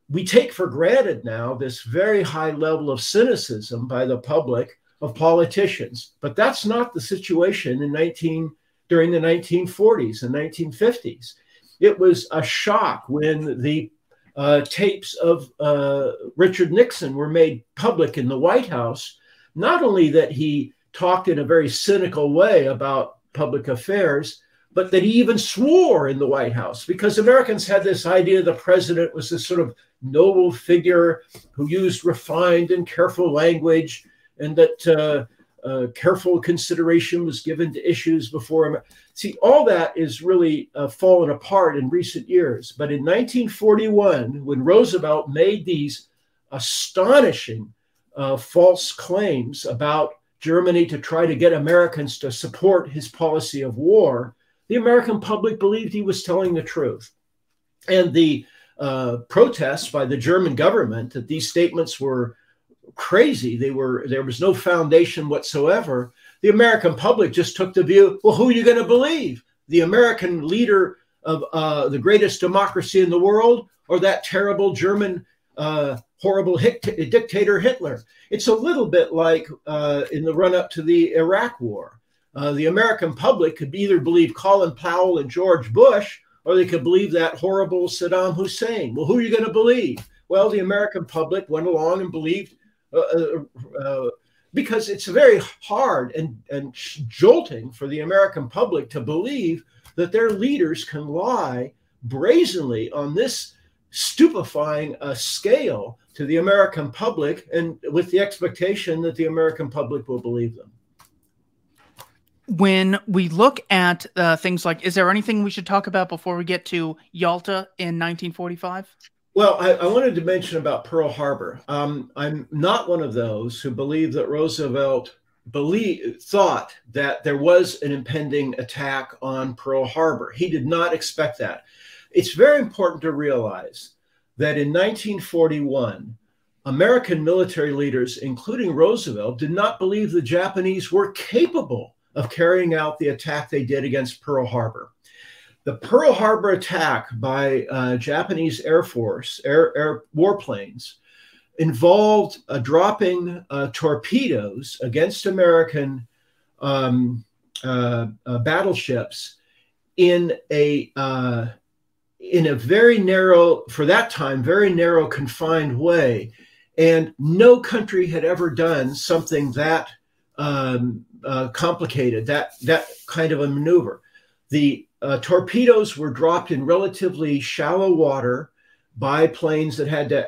we take for granted now this very high level of cynicism by the public of politicians, but that's not the situation in 19 during the 1940s and 1950s. It was a shock when the uh, tapes of uh, Richard Nixon were made public in the White House, not only that he talked in a very cynical way about public affairs, but that he even swore in the White House. Because Americans had this idea the president was this sort of noble figure who used refined and careful language and that uh, uh, careful consideration was given to issues before him. See, all that is really uh, fallen apart in recent years. But in 1941, when Roosevelt made these astonishing uh, false claims about Germany to try to get Americans to support his policy of war, the American public believed he was telling the truth. And the uh, protests by the German government that these statements were crazy. They were there was no foundation whatsoever. The American public just took the view, well, who are you going to believe? The American leader of uh, the greatest democracy in the world, or that terrible German uh, horrible dictator Hitler? It's a little bit like uh, in the run up to the Iraq War. Uh, the American public could either believe Colin Powell and George Bush, or they could believe that horrible Saddam Hussein. Well, who are you going to believe? Well, the American public went along and believed uh, uh, uh, because it's very hard and, and jolting for the American public to believe that their leaders can lie brazenly on this stupefying uh, scale to the American public and with the expectation that the American public will believe them. When we look at uh, things like, is there anything we should talk about before we get to Yalta in 1945? Well, I, I, wanted to mention about Pearl Harbor. Um, I'm not one of those who believe that Roosevelt believe, thought that there was an impending attack on Pearl Harbor. He did not expect that. It's very important to realize that in 1941, American military leaders, including Roosevelt, did not believe the Japanese were capable of carrying out the attack they did against Pearl Harbor. The Pearl Harbor attack by uh, Japanese Air Force air, air warplanes involved uh, dropping uh, torpedoes against American um, uh, uh, battleships in a uh, in a very narrow, for that time, very narrow, confined way. And no country had ever done something that um, complicated, that, that kind of a maneuver. The uh, torpedoes were dropped in relatively shallow water by planes that had to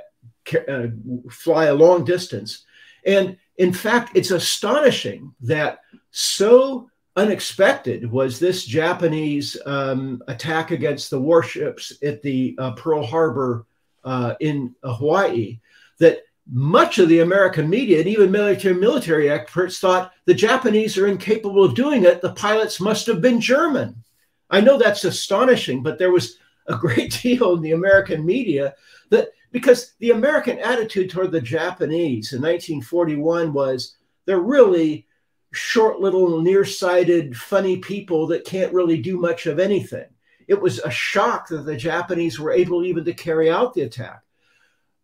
uh, fly a long distance. And in fact, it's astonishing that so unexpected was this Japanese um, attack against the warships at the uh, Pearl Harbor uh, in Hawaii that much of the American media and even military military experts thought the Japanese are incapable of doing it. The pilots must have been German. I know that's astonishing, but there was a great deal in the American media that because the American attitude toward the Japanese in 1941 was they're really short, little, nearsighted, funny people that can't really do much of anything. It was a shock that the Japanese were able even to carry out the attack.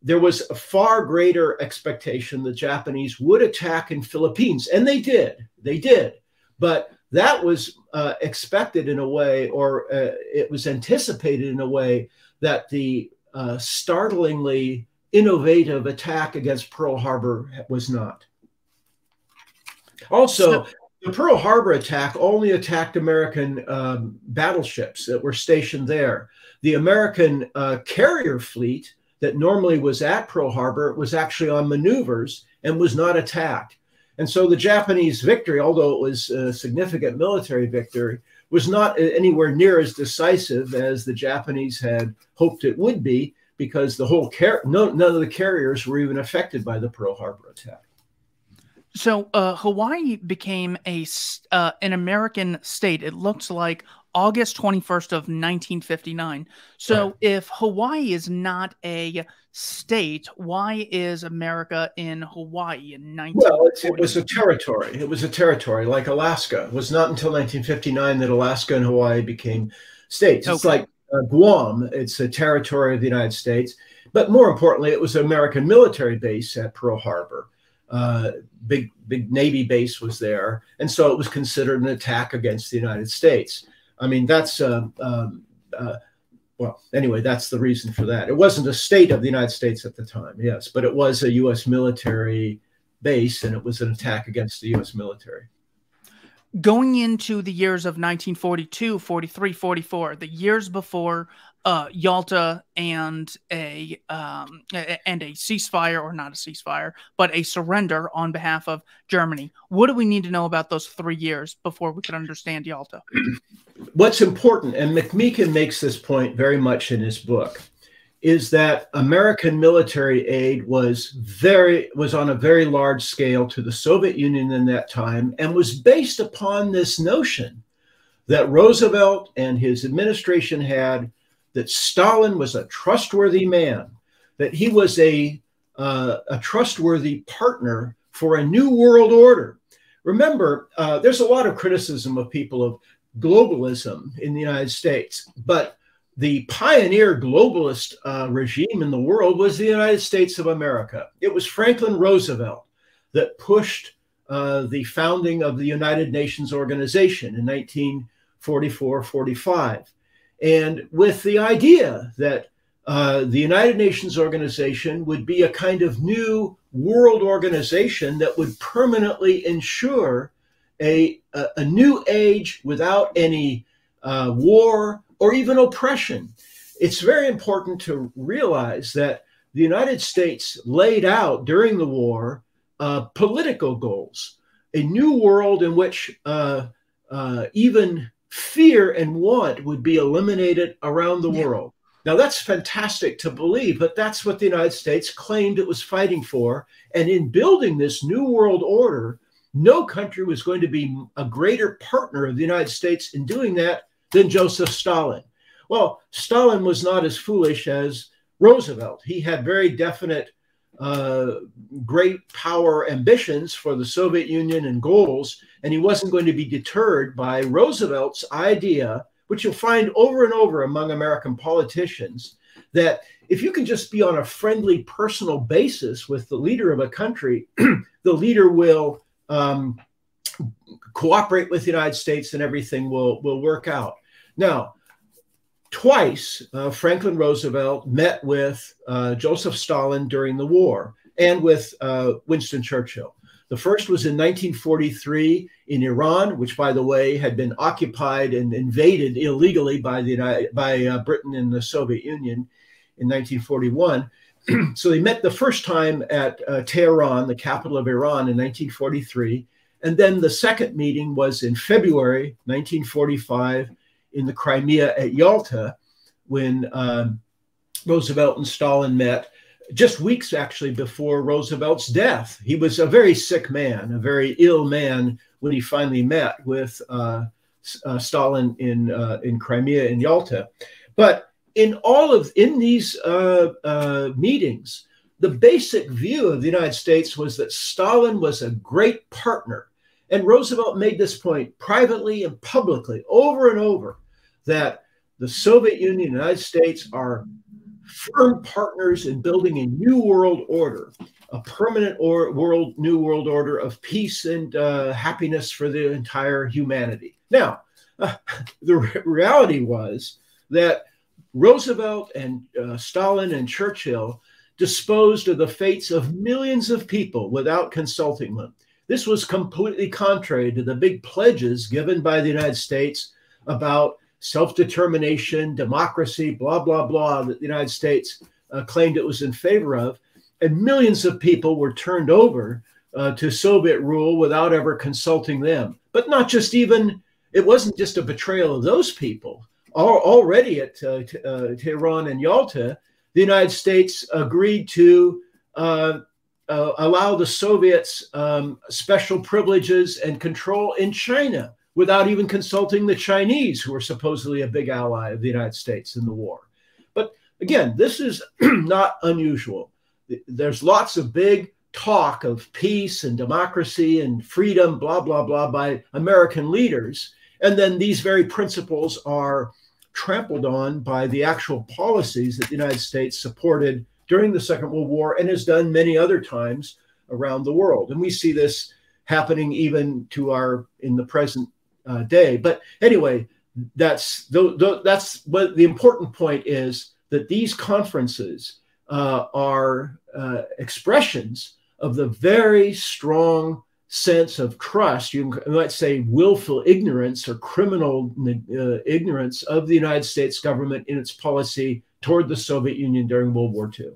There was a far greater expectation the Japanese would attack in Philippines, and they did. They did. But that was uh, expected in a way, or uh, it was anticipated in a way that the uh, startlingly innovative attack against Pearl Harbor was not. Also, the Pearl Harbor attack only attacked American um, battleships that were stationed there. The American uh, carrier fleet that normally was at Pearl Harbor was actually on maneuvers and was not attacked. And so the Japanese victory, although it was a significant military victory, was not anywhere near as decisive as the Japanese had hoped it would be because the whole car- no, none of the carriers were even affected by the Pearl Harbor attack. So uh, Hawaii became a uh, an American state. It looks like August 21st of 1959. So right. if Hawaii is not a state, why is America in Hawaii in 19? Well, it was a territory. It was a territory like Alaska. It was not until 1959 that Alaska and Hawaii became states. It's okay. like uh, Guam. It's a territory of the United States. But more importantly, it was an American military base at Pearl Harbor. Uh, big big Navy base was there, and so it was considered an attack against the United States. I mean, that's uh, um, uh, well, anyway, that's the reason for that. It wasn't a state of the United States at the time, yes, but it was a U.S. military base, and it was an attack against the U.S. military. Going into the years of 1942, 43, 44, the years before uh, Yalta and a um, and a ceasefire, or not a ceasefire, but a surrender on behalf of Germany. What do we need to know about those three years before we can understand Yalta? What's important, and McMeekin makes this point very much in his book, is that American military aid was very was on a very large scale to the Soviet Union in that time, and was based upon this notion that Roosevelt and his administration had that Stalin was a trustworthy man, that he was a, uh, a trustworthy partner for a new world order. Remember, uh, there's a lot of criticism of people of globalism in the United States, but the pioneer globalist uh, regime in the world was the United States of America. It was Franklin Roosevelt that pushed uh, the founding of the United Nations Organization in 1944 45 and with the idea that uh, the United Nations organization would be a kind of new world organization that would permanently ensure a, a, a new age without any uh, war or even oppression. It's very important to realize that the United States laid out during the war uh, political goals, a new world in which uh, uh, even fear and want would be eliminated around the yeah. world. Now, that's fantastic to believe, but that's what the United States claimed it was fighting for. And in building this new world order, no country was going to be a greater partner of the United States in doing that than Joseph Stalin. Well, Stalin was not as foolish as Roosevelt. He had very definite uh, great power ambitions for the Soviet Union and goals, and he wasn't going to be deterred by Roosevelt's idea, which you'll find over and over among American politicians, that if you can just be on a friendly personal basis with the leader of a country, the leader will um, cooperate with the United States and everything will, will work out. Now, twice uh, Franklin Roosevelt met with uh, Joseph Stalin during the war and with uh, Winston Churchill. The first was in 1943 in Iran, which, by the way, had been occupied and invaded illegally by the by uh, Britain and the Soviet Union in 1941. so they met the first time at uh, Tehran, the capital of Iran, in 1943. And then the second meeting was in February 1945 in the Crimea at Yalta when um, Roosevelt and Stalin met just weeks actually before Roosevelt's death. He was a very sick man, a very ill man when he finally met with uh, uh, Stalin in uh, in Crimea in Yalta. But in all of in these uh, uh, meetings, the basic view of the United States was that Stalin was a great partner, and Roosevelt made this point privately and publicly over and over that the Soviet Union and United States are firm partners in building a new world order, a permanent or world new world order of peace and uh, happiness for the entire humanity. Now, uh, the re- reality was that Roosevelt and uh, Stalin and Churchill disposed of the fates of millions of people without consulting them. This was completely contrary to the big pledges given by the United States about self determination, democracy, blah, blah, blah, that the United States uh, claimed it was in favor of. And millions of people were turned over uh, to Soviet rule without ever consulting them. But not just even, it wasn't just a betrayal of those people. already at uh, uh, Tehran and Yalta, the United States agreed to uh, uh, allow the Soviets um, special privileges and control in China without even consulting the Chinese, who are supposedly a big ally of the United States in the war. But again, this is not unusual. There's lots of big talk of peace and democracy and freedom, blah, blah, blah, by American leaders. And then these very principles are trampled on by the actual policies that the United States supported during the Second World War and has done many other times around the world. And we see this happening even to our in the present uh, day. But anyway, that's that's what the important point is that these conferences uh, are uh, expressions of the very strong sense of trust. You might say willful ignorance or criminal uh, ignorance of the United States government in its policy toward the Soviet Union during World War II.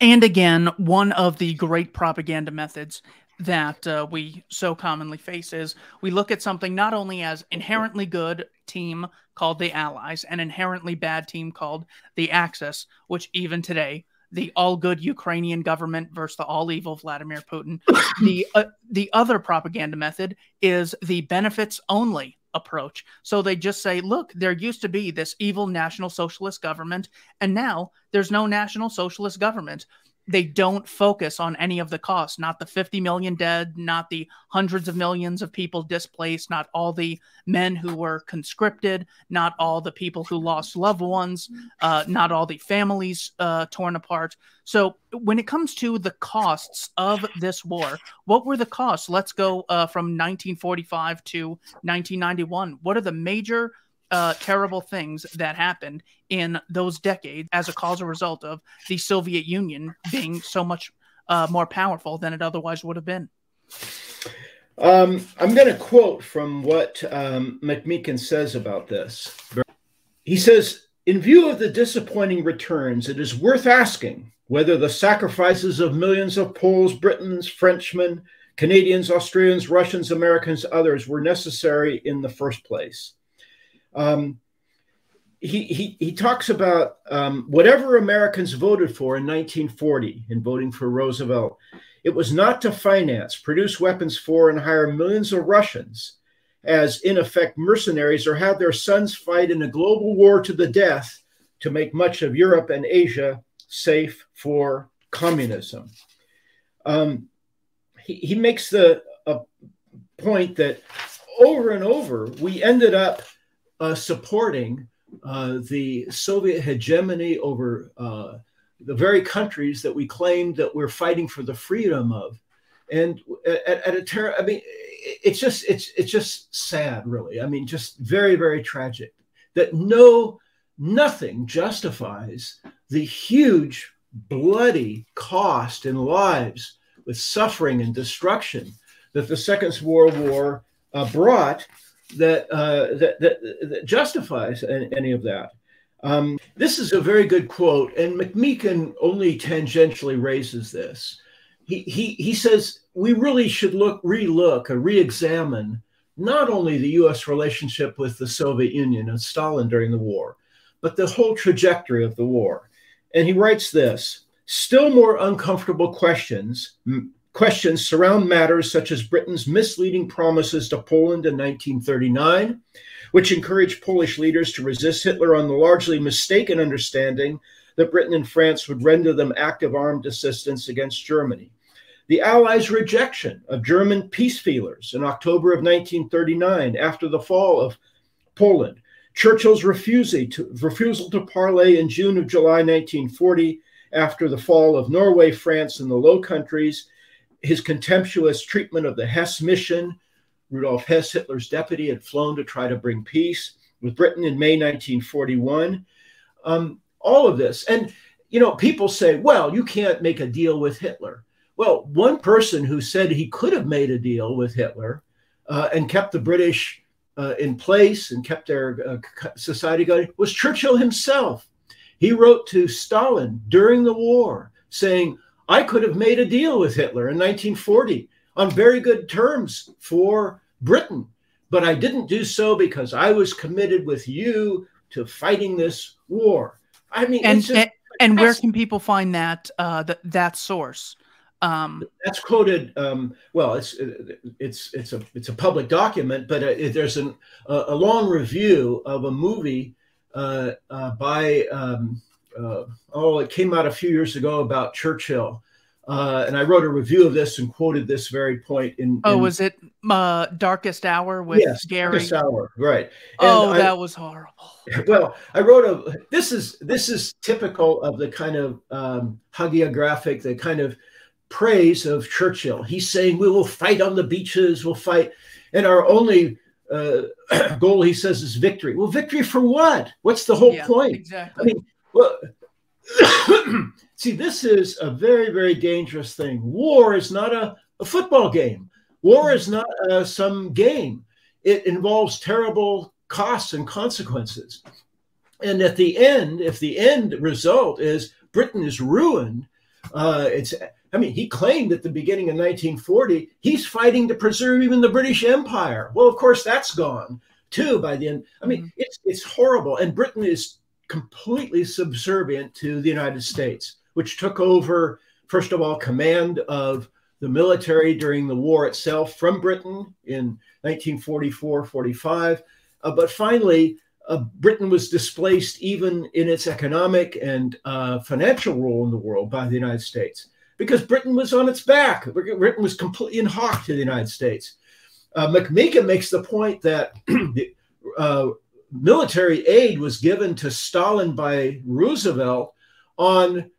And again, one of the great propaganda methods that uh, we so commonly face is we look at something not only as inherently good team called the Allies, an inherently bad team called the Axis, which even today the all good Ukrainian government versus the all evil Vladimir Putin. the uh, the other propaganda method is the benefits only approach. So they just say, look, there used to be this evil national socialist government, and now there's no national socialist government they don't focus on any of the costs not the 50 million dead not the hundreds of millions of people displaced not all the men who were conscripted not all the people who lost loved ones uh, not all the families uh, torn apart. So when it comes to the costs of this war what were the costs? Let's go uh, from 1945 to 1991 what are the major uh, terrible things that happened in those decades as a cause or result of the Soviet Union being so much uh, more powerful than it otherwise would have been. Um, I'm going to quote from what um, McMeekin says about this. He says, In view of the disappointing returns, it is worth asking whether the sacrifices of millions of Poles, Britons, Frenchmen, Canadians, Australians, Russians, Americans, others were necessary in the first place. Um, he, he, he talks about um, whatever Americans voted for in 1940 in voting for Roosevelt, it was not to finance, produce weapons for, and hire millions of Russians as, in effect, mercenaries or have their sons fight in a global war to the death to make much of Europe and Asia safe for communism. Um, he, he makes the a point that over and over we ended up uh, supporting uh, the Soviet hegemony over uh, the very countries that we claim that we're fighting for the freedom of. And at, at a terror, I mean, it's just it's it's just sad, really. I mean, just very very tragic that no, nothing justifies the huge, bloody cost in lives with suffering and destruction that the Second World War uh, brought that, uh, that, that, that, justifies any of that. Um, this is a very good quote, and McMeekin only tangentially raises this. He, he, he says we really should look, relook, or re-examine not only the U.S. relationship with the Soviet Union and Stalin during the war, but the whole trajectory of the war. And he writes this: still more uncomfortable questions questions surround matters such as Britain's misleading promises to Poland in 1939 which encouraged Polish leaders to resist Hitler on the largely mistaken understanding that Britain and France would render them active armed assistance against Germany. The Allies' rejection of German peace feelers in October of 1939 after the fall of Poland. Churchill's refusal to, refusal to parley in June of July 1940 after the fall of Norway, France, and the Low Countries. His contemptuous treatment of the Hess mission Rudolf Hess, Hitler's deputy, had flown to try to bring peace with Britain in May 1941. Um, all of this. And, you know, people say, well, you can't make a deal with Hitler. Well, one person who said he could have made a deal with Hitler uh, and kept the British uh, in place and kept their uh, society going was Churchill himself. He wrote to Stalin during the war saying, I could have made a deal with Hitler in 1940 on very good terms for Britain. But I didn't do so because I was committed with you to fighting this war. I mean, and just, and, and where can people find that uh, that that source? Um, that's quoted. Um, well, it's it's it's a it's a public document, but uh, there's an, a, a, long review of a movie uh, uh, by um, uh, oh, it came out a few years ago about Churchill, uh, and I wrote a review of this and quoted this very point in. Oh, in, was it uh, Darkest Hour with yes, Gary? Darkest Hour, right? And oh, I, that was horrible. Well, I wrote a. This is this is typical of the kind of um, hagiographic, the kind of praise of Churchill. He's saying we will fight on the beaches, we'll fight, and our only uh, goal, he says, is victory. Well, victory for what? What's the whole yeah, point? Exactly. I mean, well, See, this is a very, very dangerous thing. War is not a, a football game. War is not uh, some game. It involves terrible costs and consequences. And at the end, if the end result is Britain is ruined, uh, it's I mean, he claimed at the beginning of 1940 he's fighting to preserve even the British Empire. Well, of course, that's gone too by the end. I mean, mm-hmm. it's it's horrible, and Britain is completely subservient to the United States, which took over, first of all, command of the military during the war itself from Britain in 1944 45. Uh, but finally, uh, Britain was displaced even in its economic and uh, financial role in the world by the United States because Britain was on its back. Britain was completely in hock to the United States. Uh, McMeekin makes the point that the, uh, military aid was given to Stalin by Roosevelt on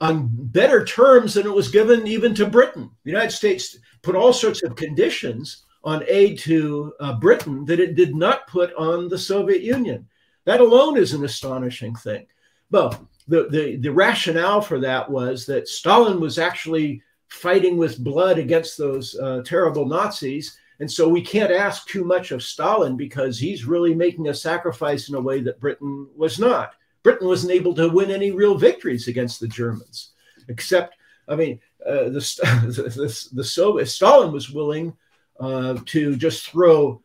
on better terms than it was given even to Britain. The United States put all sorts of conditions on aid to uh, Britain that it did not put on the Soviet Union. That alone is an astonishing thing. Well, the, the, the rationale for that was that Stalin was actually fighting with blood against those uh, terrible Nazis and so we can't ask too much of Stalin because he's really making a sacrifice in a way that Britain was not. Britain wasn't able to win any real victories against the Germans, except, I mean, uh, the, the, the, Soviet, Stalin was willing uh, to just throw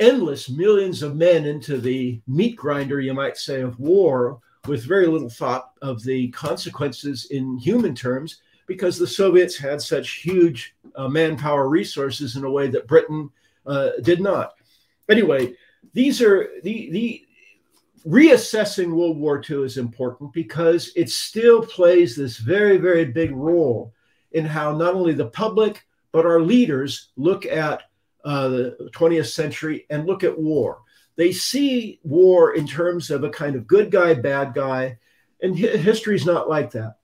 endless millions of men into the meat grinder, you might say, of war with very little thought of the consequences in human terms because the Soviets had such huge uh, manpower resources in a way that Britain uh, did not. Anyway, these are the the reassessing World War II is important because it still plays this very very big role in how not only the public but our leaders look at uh, the 20th century and look at war. They see war in terms of a kind of good guy, bad guy, and history is not like that.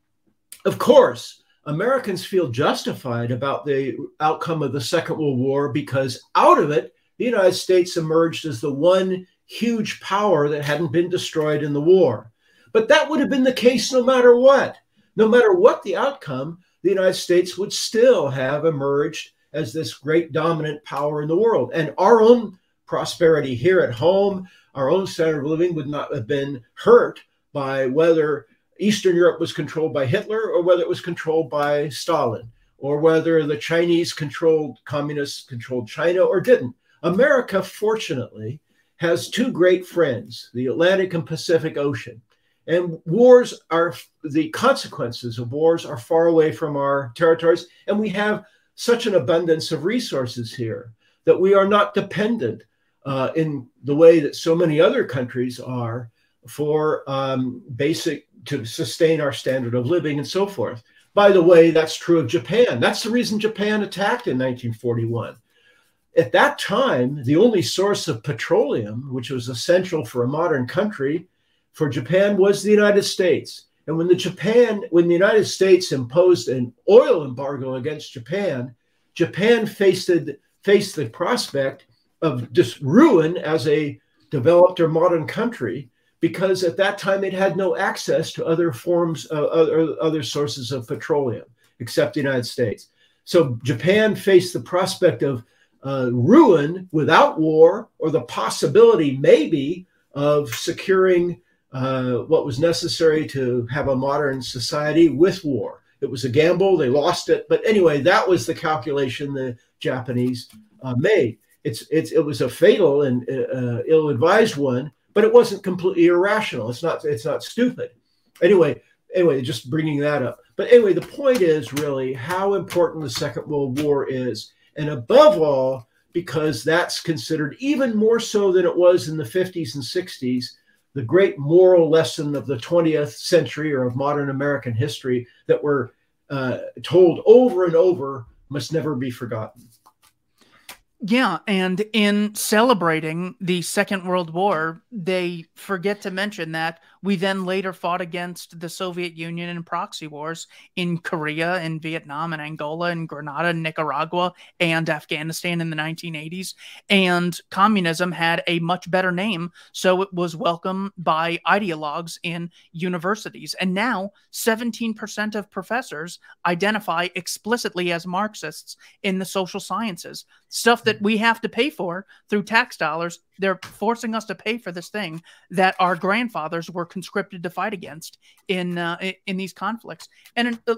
Of course, Americans feel justified about the outcome of the Second World War because out of it, the United States emerged as the one huge power that hadn't been destroyed in the war. But that would have been the case no matter what. No matter what the outcome, the United States would still have emerged as this great dominant power in the world. And our own prosperity here at home, our own standard of living would not have been hurt by whether Eastern Europe was controlled by Hitler or whether it was controlled by Stalin or whether the Chinese controlled communists controlled China or didn't. America, fortunately, has two great friends, the Atlantic and Pacific Ocean. And wars are the consequences of wars are far away from our territories. And we have such an abundance of resources here that we are not dependent uh, in the way that so many other countries are for um, basic to sustain our standard of living and so forth. By the way, that's true of Japan. That's the reason Japan attacked in 1941. At that time, the only source of petroleum, which was essential for a modern country, for Japan was the United States. And when the Japan, when the United States imposed an oil embargo against Japan, Japan faced the, faced the prospect of just ruin as a developed or modern country because at that time it had no access to other forms, uh, other, other sources of petroleum except the United States. So Japan faced the prospect of uh, ruin without war or the possibility, maybe, of securing uh, what was necessary to have a modern society with war. It was a gamble, they lost it. But anyway, that was the calculation the Japanese uh, made. It's, it's, it was a fatal and uh, uh, ill advised one but it wasn't completely irrational. It's not it's not stupid. Anyway, anyway, just bringing that up. But anyway, the point is really how important the Second World War is, and above all, because that's considered even more so than it was in the 50s and 60s, the great moral lesson of the 20th century or of modern American history that we're uh, told over and over must never be forgotten. Yeah, and in celebrating the Second World War, they forget to mention that we then later fought against the Soviet Union in proxy wars in Korea and Vietnam and Angola and Grenada and Nicaragua and Afghanistan in the 1980s. And communism had a much better name, so it was welcome by ideologues in universities. And now 17% of professors identify explicitly as Marxists in the social sciences stuff that we have to pay for through tax dollars. They're forcing us to pay for this thing that our grandfathers were conscripted to fight against in uh, in these conflicts. And uh,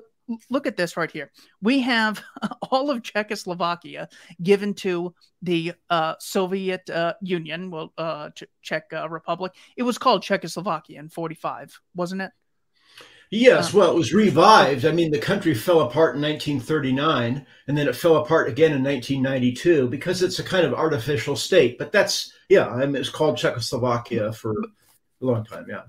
look at this right here. We have all of Czechoslovakia given to the uh, Soviet uh, Union, well, uh, Czech uh, Republic. It was called Czechoslovakia in 45, wasn't it? Yes, well, it was revived. I mean, the country fell apart in 1939, and then it fell apart again in 1992 because it's a kind of artificial state. But that's yeah, I mean, it's called Czechoslovakia for a long time. Yeah.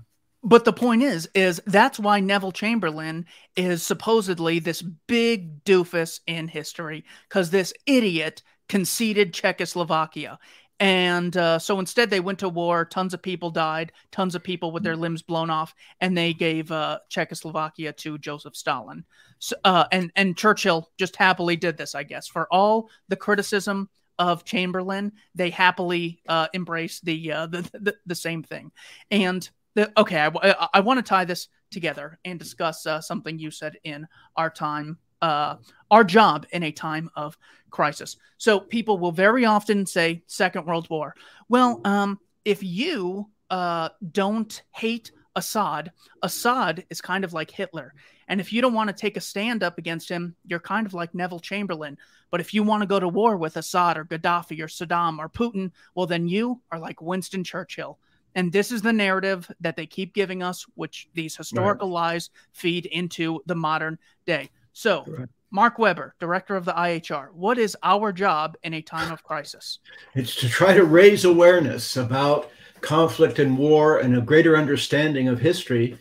But the point is, is that's why Neville Chamberlain is supposedly this big doofus in history because this idiot conceded Czechoslovakia. And uh, so instead, they went to war. Tons of people died. Tons of people with their limbs blown off, and they gave uh, Czechoslovakia to Joseph Stalin. So, uh, and and Churchill just happily did this, I guess, for all the criticism of Chamberlain. They happily uh, embraced the, uh, the, the the same thing. And the, okay, I, I, I want to tie this together and discuss uh, something you said in our time uh, our job in a time of crisis. So people will very often say Second World War. Well, um, if you uh, don't hate Assad, Assad is kind of like Hitler. And if you don't want to take a stand up against him, you're kind of like Neville Chamberlain. But if you want to go to war with Assad or Gaddafi or Saddam or Putin, well, then you are like Winston Churchill. And this is the narrative that they keep giving us, which these historical right. lies feed into the modern day. So, Mark Weber, director of the IHR, what is our job in a time of crisis? It's to try to raise awareness about conflict and war and a greater understanding of history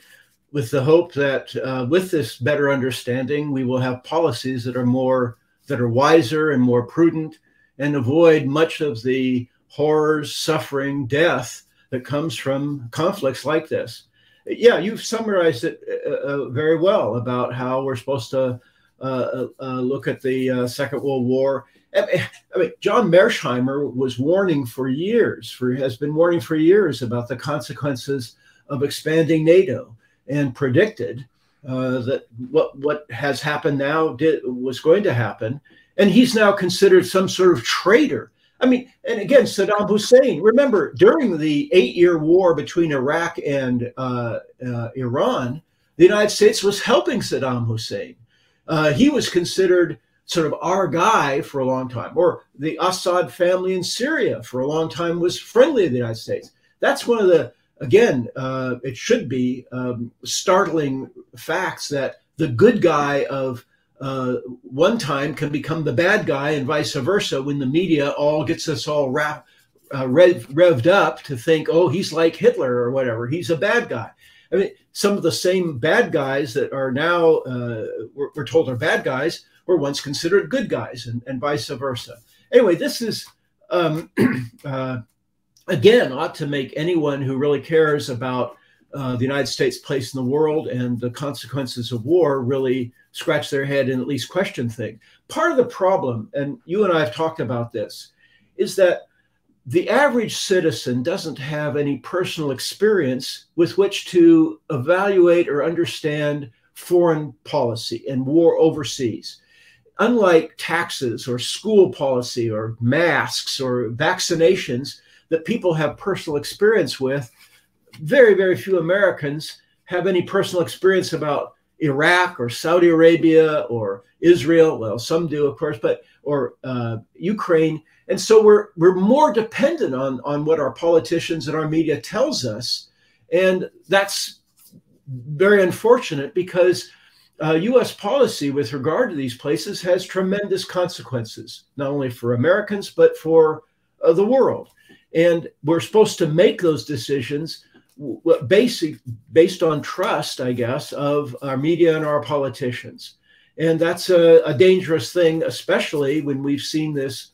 with the hope that uh, with this better understanding we will have policies that are more that are wiser and more prudent and avoid much of the horrors suffering death that comes from conflicts like this yeah, you've summarized it uh, uh, very well about how we're supposed to uh, uh, uh look at the uh, Second World War I mean, John Mearsheimer was warning for years, for has been warning for years about the consequences of expanding NATO, and predicted uh, that what what has happened now did was going to happen, and he's now considered some sort of traitor. I mean, and again, Saddam Hussein. Remember, during the eight-year war between Iraq and uh, uh, Iran, the United States was helping Saddam Hussein. Uh, he was considered sort of our guy for a long time, or the Assad family in Syria for a long time was friendly to the United States. That's one of the, again, uh, it should be um, startling facts that the good guy of uh, one time can become the bad guy and vice versa when the media all gets us all uh, rev, revved up to think, oh, he's like Hitler or whatever. He's a bad guy. I mean, some of the same bad guys that are now, uh, we're, we're told are bad guys, were once considered good guys and, and vice versa. Anyway, this is, um, uh, again, ought to make anyone who really cares about uh, the United States' place in the world and the consequences of war really scratch their head and at least question things. Part of the problem, and you and I have talked about this, is that the average citizen doesn't have any personal experience with which to evaluate or understand foreign policy and war overseas unlike taxes or school policy or masks or vaccinations that people have personal experience with, very, very few Americans have any personal experience about Iraq or Saudi Arabia or Israel. Well, some do, of course, but or uh, Ukraine. And so we're we're more dependent on on what our politicians and our media tells us, and that's very unfortunate because uh, U.S. policy with regard to these places has tremendous consequences, not only for Americans, but for uh, the world. And we're supposed to make those decisions basic, based on trust, I guess, of our media and our politicians. And that's a, a dangerous thing, especially when we've seen this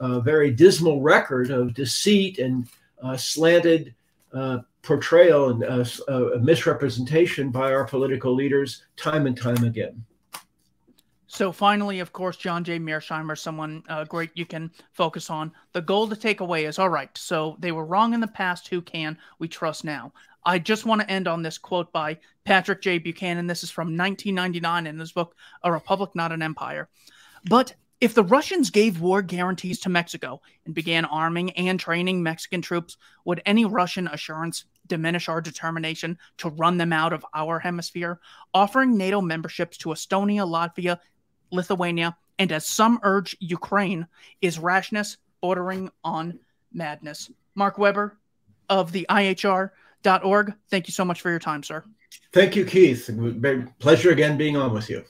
uh, very dismal record of deceit and uh, slanted uh, portrayal and uh, uh, misrepresentation by our political leaders time and time again. So finally, of course, John J. Mearsheimer, someone uh, great you can focus on. The goal to take away is all right. So they were wrong in the past. Who can we trust now? I just want to end on this quote by Patrick J. Buchanan. This is from 1999 in his book, A Republic, Not an Empire. But if the Russians gave war guarantees to Mexico and began arming and training Mexican troops, would any Russian assurance diminish our determination to run them out of our hemisphere? Offering NATO memberships to Estonia, Latvia, Lithuania, and as some urge, Ukraine, is rashness bordering on madness. Mark Weber of the IHR.org, thank you so much for your time, sir. Thank you, Keith. Pleasure again being on with you.